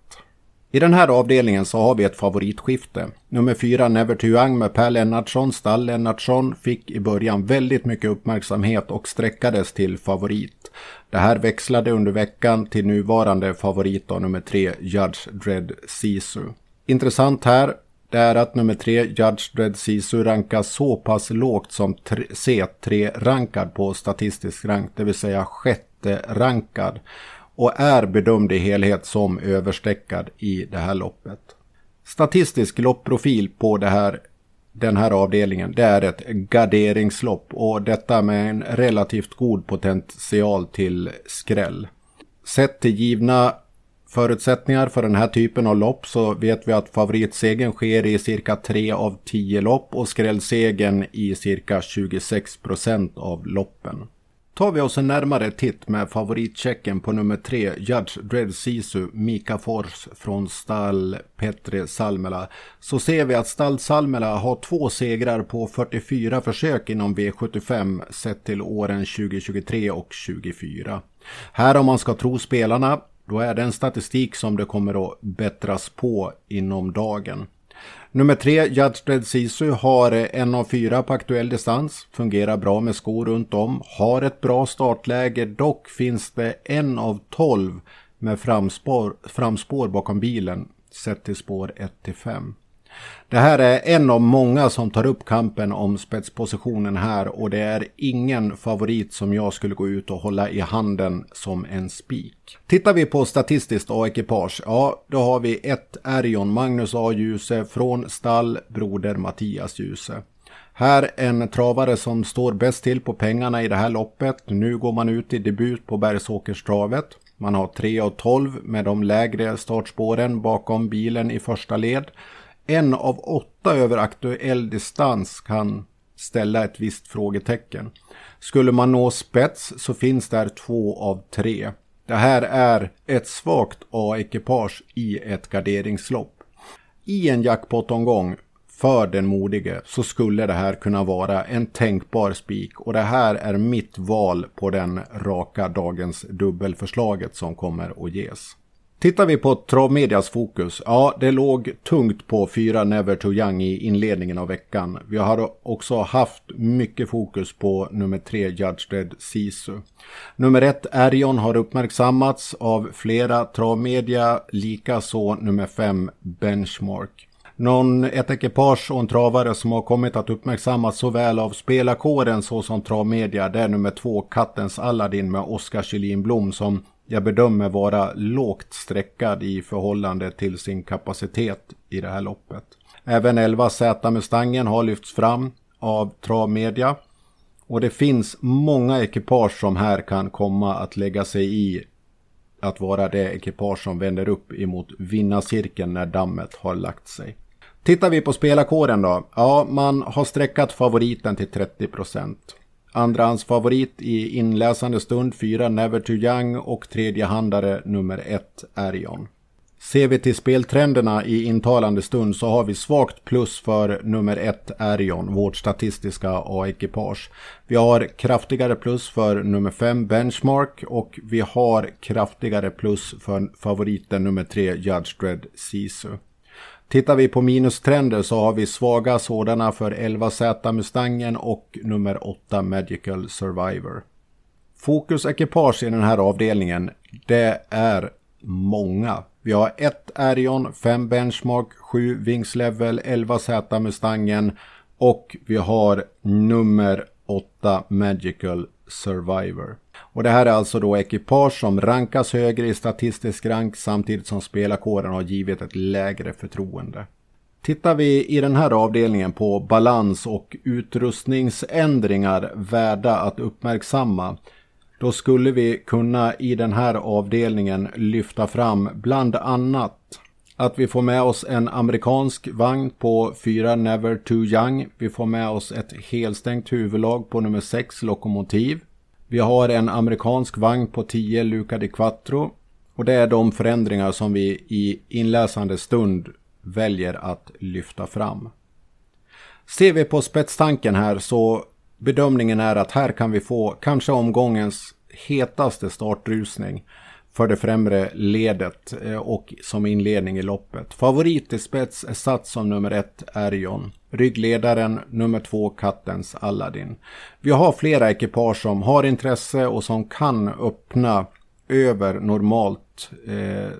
I den här avdelningen så har vi ett favoritskifte. Nummer 4, Never Too Young med Per Lennartsson. Stall Lennartsson fick i början väldigt mycket uppmärksamhet och sträckades till favorit. Det här växlade under veckan till nuvarande favorit av nummer 3, Judge Dread Sisu. Intressant här det är att nummer 3, Judge Dread Sisu rankas så pass lågt som C3 rankad på statistisk rank, det vill säga sjätte rankad och är bedömd i helhet som överstreckad i det här loppet. Statistisk loppprofil på det här, den här avdelningen det är ett garderingslopp och detta med en relativt god potential till skräll. Sett till givna förutsättningar för den här typen av lopp så vet vi att favoritsegen sker i cirka 3 av 10 lopp och skrällsegen i cirka 26 procent av loppen. Tar vi oss en närmare titt med favoritchecken på nummer tre, Judge Dread Sisu, Mika Fors från stall Petre Salmela, så ser vi att stall Salmela har två segrar på 44 försök inom V75 sett till åren 2023 och 2024. Här om man ska tro spelarna, då är det en statistik som det kommer att bättras på inom dagen. Nummer tre, Judge Sisu, har eh, en av fyra på aktuell distans, fungerar bra med skor runt om, har ett bra startläge, dock finns det en av tolv med framspår, framspår bakom bilen, sett till spår 1 till 5. Det här är en av många som tar upp kampen om spetspositionen här och det är ingen favorit som jag skulle gå ut och hålla i handen som en spik. Tittar vi på statistiskt A-ekipage, ja då har vi ett Erion Magnus A. Djuse från stall Broder Mattias Djuse. Här en travare som står bäst till på pengarna i det här loppet. Nu går man ut i debut på Bergsåkerstravet. Man har 3 av 12 med de lägre startspåren bakom bilen i första led en av åtta över aktuell distans kan ställa ett visst frågetecken. Skulle man nå spets så finns där två av tre. Det här är ett svagt A-ekipage i ett garderingslopp. I en jackpot-omgång för den modige så skulle det här kunna vara en tänkbar spik och det här är mitt val på den raka dagens dubbelförslaget som kommer att ges. Tittar vi på Travmedias fokus, ja det låg tungt på fyra Never Too Young i inledningen av veckan. Vi har också haft mycket fokus på nummer tre Judge Dead Sisu. Nummer ett Erion har uppmärksammats av flera Travmedia, likaså nummer fem Benchmark. Någon, ett ekipage och en travare som har kommit att uppmärksammas såväl av spelarkåren såsom travmedia det är nummer två Kattens Aladdin med Oskar Kylin Blom som jag bedömer vara lågt sträckad i förhållande till sin kapacitet i det här loppet. Även 11 Z Mustangen har lyfts fram av travmedia och det finns många ekipage som här kan komma att lägga sig i att vara det ekipage som vänder upp emot vinnarcirkeln när dammet har lagt sig. Tittar vi på spelarkåren då? Ja, man har sträckat favoriten till 30 procent. Andrahandsfavorit i inläsande stund 4 Never Too Young och tredjehandare nummer 1 Erion. Ser vi till speltrenderna i intalande stund så har vi svagt plus för nummer 1 Erion, vårt statistiska A-ekipage. Vi har kraftigare plus för nummer 5 Benchmark och vi har kraftigare plus för favoriten nummer 3 Judge Dredd Sisu. Tittar vi på minustrender så har vi svaga sådana för 11Z Mustangen och nummer 8 Magical Survivor. Fokusekipage i den här avdelningen, Det är många. Vi har 1 Arion, 5 Benchmark, 7 Wings Level, 11 Z Mustangen och vi har nummer 8 Magical Survivor. Och det här är alltså då ekipage som rankas högre i statistisk rank samtidigt som spelarkåren har givit ett lägre förtroende. Tittar vi i den här avdelningen på balans och utrustningsändringar värda att uppmärksamma då skulle vi kunna i den här avdelningen lyfta fram bland annat att vi får med oss en amerikansk vagn på 4 Never Too Young. Vi får med oss ett helstängt huvudlag på nummer 6 Lokomotiv. Vi har en amerikansk vagn på 10 Luca di Quattro. Och det är de förändringar som vi i inläsande stund väljer att lyfta fram. Ser vi på spetstanken här så bedömningen är att här kan vi få kanske omgångens hetaste startrusning för det främre ledet eh, och som inledning i loppet. Favorit i spets är satt som nummer ett Erion. Ryggledaren nummer två Kattens Aladdin. Vi har flera ekipage som har intresse och som kan öppna över normalt eh,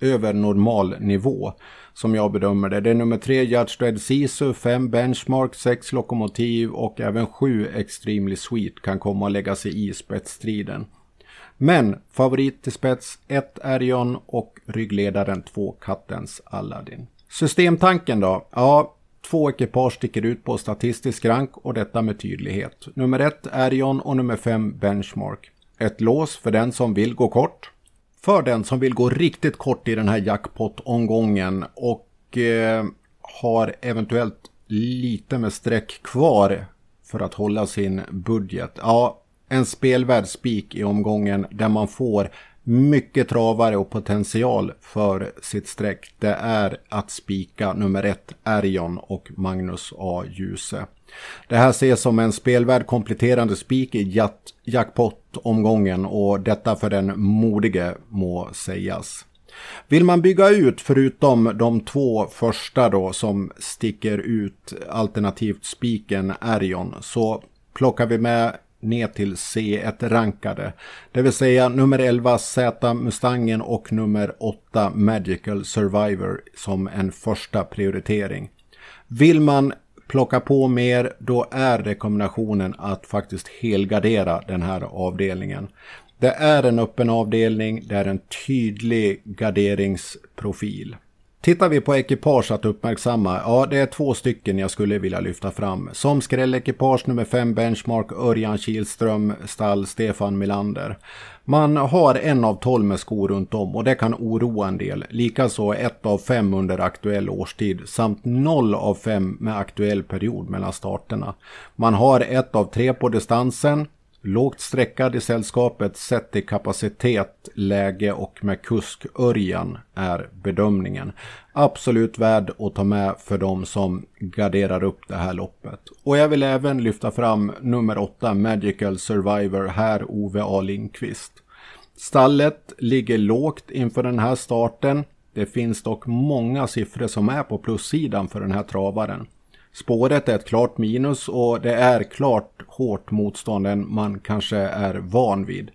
över normal nivå som jag bedömer det. Det är nummer tre Judge Sisu, fem Benchmark, sex Lokomotiv och även sju Extremely Sweet kan komma att lägga sig i spetsstriden. Men favorit till spets 1 Erion och ryggledaren 2 Kattens Aladdin. Systemtanken då? Ja, två ekipage sticker ut på statistisk rank och detta med tydlighet. Nummer 1 Erion och nummer 5 Benchmark. Ett lås för den som vill gå kort. För den som vill gå riktigt kort i den här jackpot-omgången och eh, har eventuellt lite med streck kvar för att hålla sin budget. Ja, en spelvärd spik i omgången där man får mycket travare och potential för sitt streck. Det är att spika nummer ett Erion och Magnus A. Djuse. Det här ses som en spelvärd kompletterande spik i jackpot-omgången och detta för den modige må sägas. Vill man bygga ut förutom de två första då som sticker ut alternativt spiken Erion så plockar vi med ner till C1-rankade. Det vill säga nummer 11 Z Mustangen och nummer 8 Magical Survivor som en första prioritering. Vill man plocka på mer då är rekommendationen att faktiskt helgardera den här avdelningen. Det är en öppen avdelning, det är en tydlig garderingsprofil. Tittar vi på ekipage att uppmärksamma, ja det är två stycken jag skulle vilja lyfta fram. Som skrällekipage nummer 5 Benchmark Örjan Kihlström stall Stefan Milander. Man har en av tolv med skor runt om och det kan oroa en del. Likaså ett av fem under aktuell årstid samt noll av fem med aktuell period mellan starterna. Man har ett av tre på distansen Lågt sträckad i sällskapet sett till kapacitet, läge och med kusk-Örjan är bedömningen. Absolut värd att ta med för de som garderar upp det här loppet. Och jag vill även lyfta fram nummer 8 Magical Survivor här Ove A Lindqvist. Stallet ligger lågt inför den här starten. Det finns dock många siffror som är på plussidan för den här travaren. Spåret är ett klart minus och det är klart hårt motstånd än man kanske är van vid.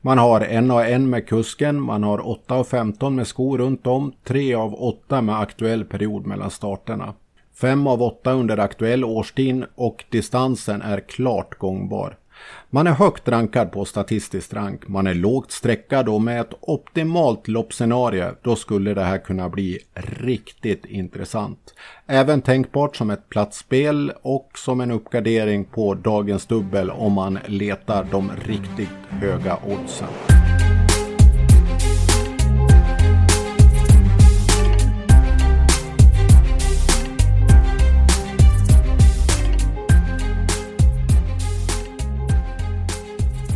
Man har en och en med kusken, man har 8 av 15 med skor runt om, 3 av 8 med aktuell period mellan starterna. 5 av 8 under aktuell årstid och distansen är klart gångbar. Man är högt rankad på statistisk rank. Man är lågt streckad och med ett optimalt loppscenario då skulle det här kunna bli riktigt intressant. Även tänkbart som ett platsspel och som en uppgradering på dagens dubbel om man letar de riktigt höga oddsen.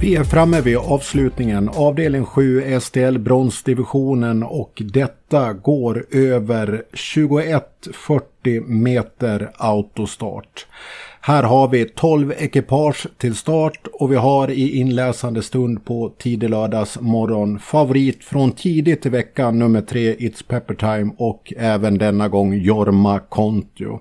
Vi är framme vid avslutningen. Avdelning 7 STL bronsdivisionen och detta går över 2140 meter autostart. Här har vi 12 ekipage till start och vi har i inläsande stund på tidig lördags morgon favorit från tidigt i veckan nummer 3 It's Pepper Time och även denna gång Jorma Kontio.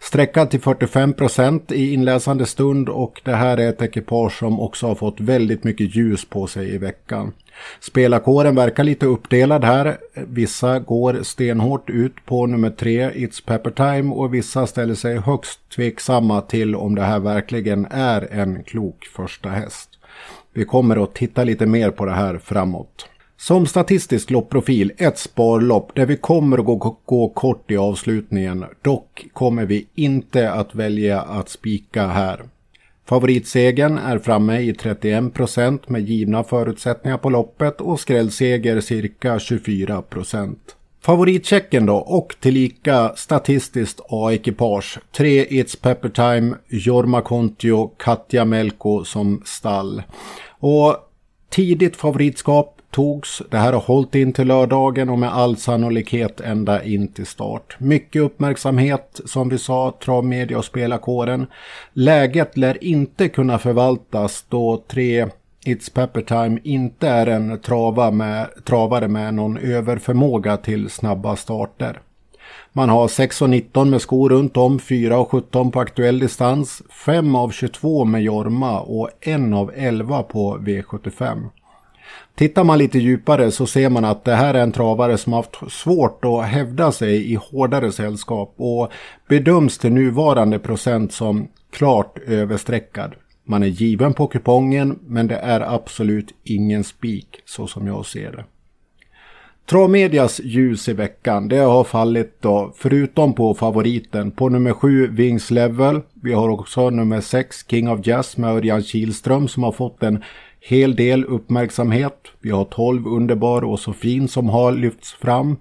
Sträckad till 45 procent i inläsande stund och det här är ett ekipage som också har fått väldigt mycket ljus på sig i veckan. Spelarkåren verkar lite uppdelad här. Vissa går stenhårt ut på nummer tre, It's Pepper Time och vissa ställer sig högst tveksamma till om det här verkligen är en klok första häst. Vi kommer att titta lite mer på det här framåt. Som statistisk loppprofil ett sparlopp där vi kommer att gå, gå kort i avslutningen. Dock kommer vi inte att välja att spika här. Favoritsegen är framme i 31% med givna förutsättningar på loppet och skrällseger cirka 24%. Favoritchecken då och tillika statistiskt A-ekipage. 3 It's Pepper Time, Jorma Kontio, Katja Melko som stall. Och tidigt favoritskap togs. Det här har hållit in till lördagen och med all sannolikhet ända in till start. Mycket uppmärksamhet som vi sa, travmedia och spelarkåren. Läget lär inte kunna förvaltas då tre It's Pepper Time inte är en trava med, travare med någon överförmåga till snabba starter. Man har 6 och 19 med skor runt om, 4 och 17 på aktuell distans, 5 av 22 med Jorma och 1 av 11 på V75. Tittar man lite djupare så ser man att det här är en travare som haft svårt att hävda sig i hårdare sällskap och bedöms till nuvarande procent som klart överstreckad. Man är given på kupongen men det är absolut ingen spik så som jag ser det. Travmedias ljus i veckan, det har fallit då, förutom på favoriten, på nummer 7 Wings Level. Vi har också nummer 6 King of Jazz med Örjan Kihlström som har fått en hel del uppmärksamhet. Vi har 12 Underbar och Sofin som har lyfts fram.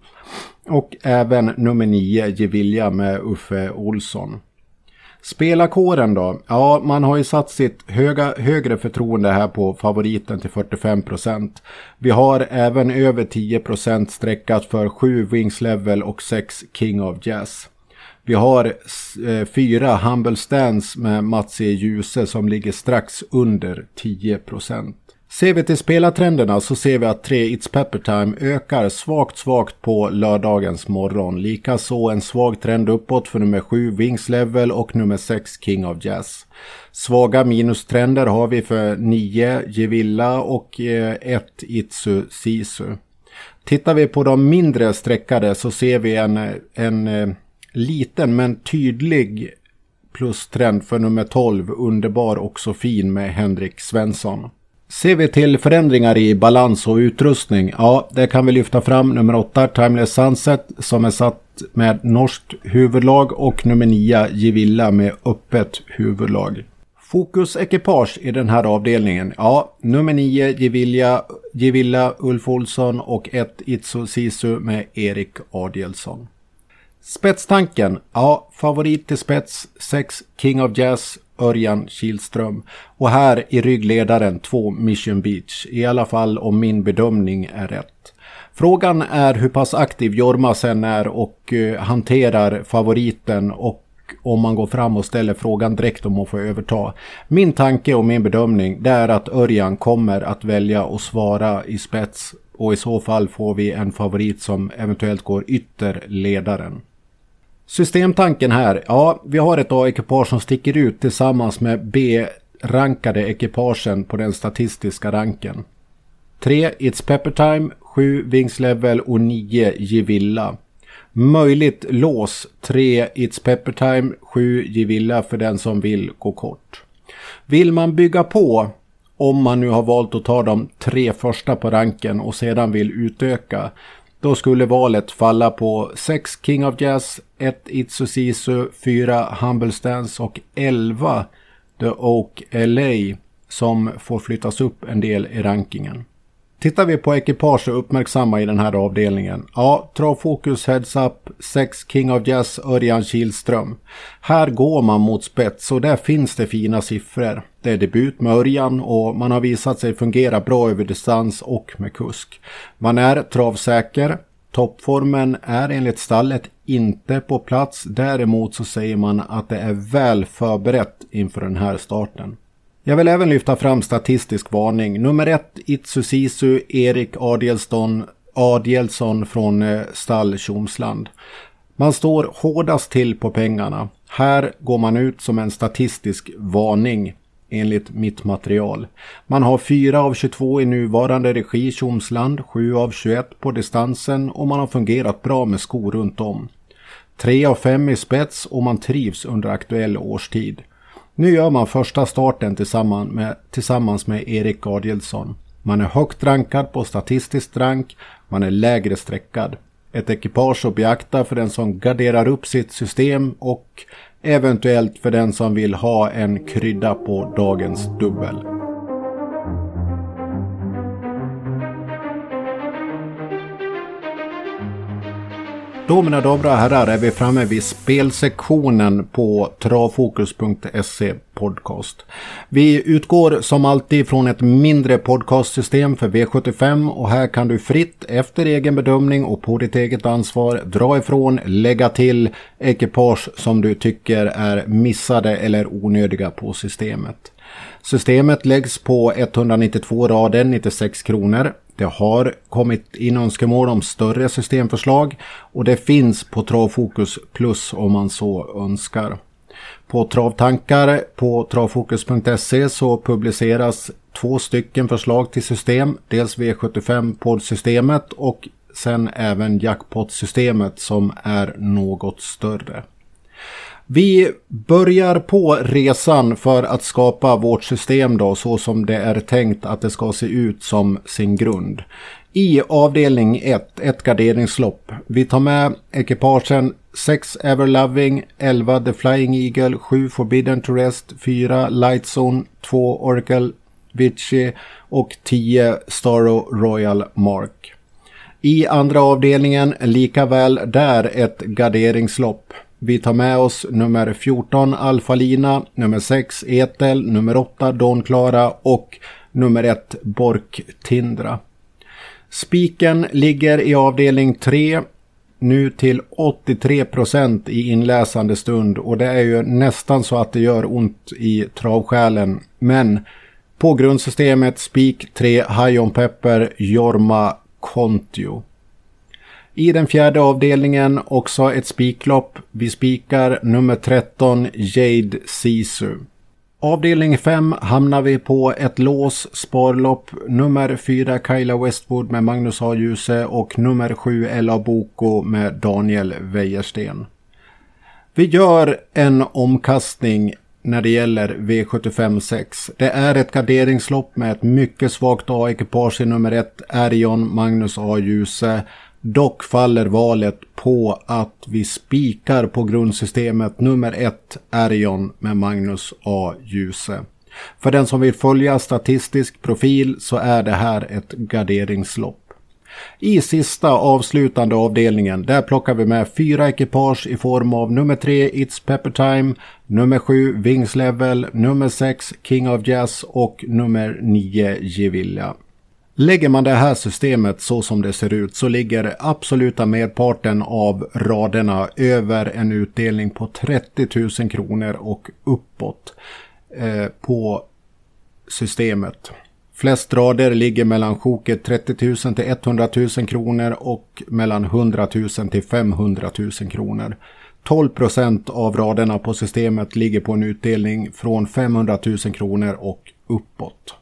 Och även nummer 9 Gevilja med Uffe Olsson. Spelarkåren då? Ja, man har ju satt sitt höga, högre förtroende här på favoriten till 45%. Vi har även över 10% sträckat för 7 Wings Level och 6 King of Jazz. Vi har eh, fyra Humble Stands med Mats E. Djuse som ligger strax under 10%. Ser vi till spelartrenderna så ser vi att 3 It's Pepper Time ökar svagt svagt på lördagens morgon. Likaså en svag trend uppåt för nummer 7 Wings Level och nummer 6 King of Jazz. Svaga minustrender har vi för 9 Gevilla och 1 eh, Itsu Sisu. Tittar vi på de mindre sträckade så ser vi en, en eh, liten men tydlig plustrend för nummer 12 Underbar och så fin med Henrik Svensson. Ser vi till förändringar i balans och utrustning, ja, det kan vi lyfta fram nummer 8 Timeless Sunset som är satt med norskt huvudlag och nummer 9 Givilla med öppet huvudlag. Fokus ekipage i den här avdelningen, ja, nummer 9 Givilla, Givilla Ulf Olsson och 1 Itso Sisu med Erik Adielsson. Spetstanken, ja, favorit till spets, 6 King of Jazz, Örjan Kihlström. Och här i ryggledaren två Mission Beach, i alla fall om min bedömning är rätt. Frågan är hur pass aktiv Jorma sen är och uh, hanterar favoriten och om man går fram och ställer frågan direkt om att få överta. Min tanke och min bedömning det är att Örjan kommer att välja att svara i spets och i så fall får vi en favorit som eventuellt går ytterledaren. Systemtanken här, ja vi har ett A-ekipage som sticker ut tillsammans med B-rankade ekipagen på den statistiska ranken. 3 It's Pepper Time, 7 Wings Level och 9 Givilla. Möjligt lås 3 It's Pepper Time, 7 Givilla för den som vill gå kort. Vill man bygga på om man nu har valt att ta de tre första på ranken och sedan vill utöka då skulle valet falla på 6 King of Jazz, 1 Itsu Sisu, 4 Humble Stance och 11 The Oak LA som får flyttas upp en del i rankingen. Tittar vi på ekipage uppmärksamma i den här avdelningen. Ja, Travfokus Heads Up, 6 King of Jazz, Örjan Kihlström. Här går man mot spets och där finns det fina siffror. Det är debut med Örjan och man har visat sig fungera bra över distans och med kusk. Man är travsäker. Toppformen är enligt stallet inte på plats. Däremot så säger man att det är väl förberett inför den här starten. Jag vill även lyfta fram statistisk varning. Nummer ett Itsu Sisu Erik Adielsson, Adielsson från eh, stall Tjomsland. Man står hårdast till på pengarna. Här går man ut som en statistisk varning enligt mitt material. Man har 4 av 22 i nuvarande regi Tjomsland, 7 av 21 på distansen och man har fungerat bra med skor runt om. 3 av 5 i spets och man trivs under aktuell årstid. Nu gör man första starten tillsammans med, tillsammans med Erik Adielsson. Man är högt rankad på statistiskt rank, man är lägre streckad. Ett ekipage att beakta för den som garderar upp sitt system och eventuellt för den som vill ha en krydda på dagens dubbel. Då mina damer och herrar är vi framme vid spelsektionen på travfokus.se podcast. Vi utgår som alltid från ett mindre podcastsystem för V75 och här kan du fritt efter egen bedömning och på ditt eget ansvar dra ifrån, lägga till ekipage som du tycker är missade eller onödiga på systemet. Systemet läggs på 192 rader 96 kronor. Det har kommit in önskemål om större systemförslag och det finns på Travfokus Plus om man så önskar. På Travtankar på travfokus.se så publiceras två stycken förslag till system. Dels V75 poddsystemet och sen även jackpot-systemet som är något större. Vi börjar på resan för att skapa vårt system då så som det är tänkt att det ska se ut som sin grund. I avdelning 1, ett garderingslopp. Vi tar med ekipagen 6 Everloving, 11 The Flying Eagle, 7 Forbidden to Rest, 4 Lightzone, 2 Oracle Vici och 10 Starro Royal Mark. I andra avdelningen likaväl där ett garderingslopp. Vi tar med oss nummer 14 Alfalina, nummer 6 Etel, nummer 8 Don Clara och nummer 1 Bork Tindra. Spiken ligger i avdelning 3 nu till 83 procent i inläsande stund och det är ju nästan så att det gör ont i travsjälen. Men på grundsystemet Spik 3 High on Pepper Jorma Kontio. I den fjärde avdelningen också ett spiklopp. Vi spikar nummer 13 Jade Sisu. Avdelning 5 hamnar vi på ett lås sparlopp. Nummer 4 Kyla Westwood med Magnus A. Djuse och nummer 7 Ella Boko med Daniel Wäjersten. Vi gör en omkastning när det gäller V75 6. Det är ett garderingslopp med ett mycket svagt A-ekipage i nummer 1 Erion Magnus A. Djuse. Dock faller valet på att vi spikar på grundsystemet nummer 1, Erion med Magnus A. Djuse. För den som vill följa statistisk profil så är det här ett garderingslopp. I sista avslutande avdelningen där plockar vi med fyra ekipage i form av nummer 3, It's Pepper Time, nummer 7, Wings Level, nummer 6, King of Jazz och nummer nio Gevilla. Lägger man det här systemet så som det ser ut så ligger absoluta merparten av raderna över en utdelning på 30 000 kronor och uppåt eh, på systemet. Flest rader ligger mellan sjoket 30 000 till 100 000 kronor och mellan 100 000 till 500 000 kronor. 12 procent av raderna på systemet ligger på en utdelning från 500 000 kronor och uppåt.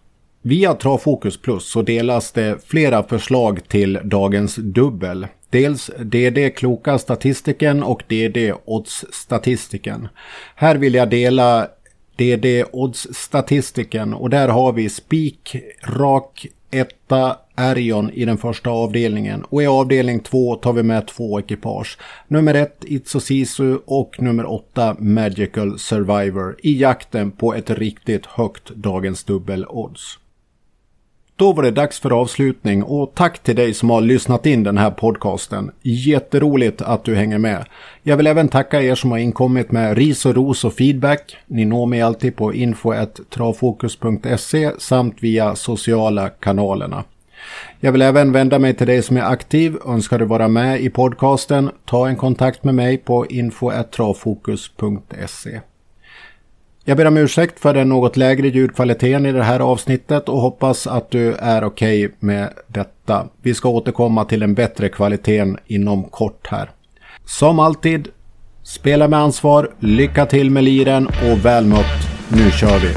Via Travfokus Plus så delas det flera förslag till dagens dubbel. Dels DD Kloka Statistiken och DD Odds Statistiken. Här vill jag dela DD Odds Statistiken och där har vi spik, rak, etta, Erion i den första avdelningen och i avdelning två tar vi med två ekipage. Nummer ett Itsosisu och nummer åtta Magical Survivor i jakten på ett riktigt högt dagens dubbel odds. Då var det dags för avslutning och tack till dig som har lyssnat in den här podcasten. Jätteroligt att du hänger med. Jag vill även tacka er som har inkommit med ris och ros och feedback. Ni når mig alltid på info.travfokus.se samt via sociala kanalerna. Jag vill även vända mig till dig som är aktiv. Önskar du vara med i podcasten? Ta en kontakt med mig på info.travfokus.se. Jag ber om ursäkt för den något lägre ljudkvaliteten i det här avsnittet och hoppas att du är okej okay med detta. Vi ska återkomma till den bättre kvaliteten inom kort här. Som alltid, spela med ansvar, lycka till med liren och väl mött. Nu kör vi!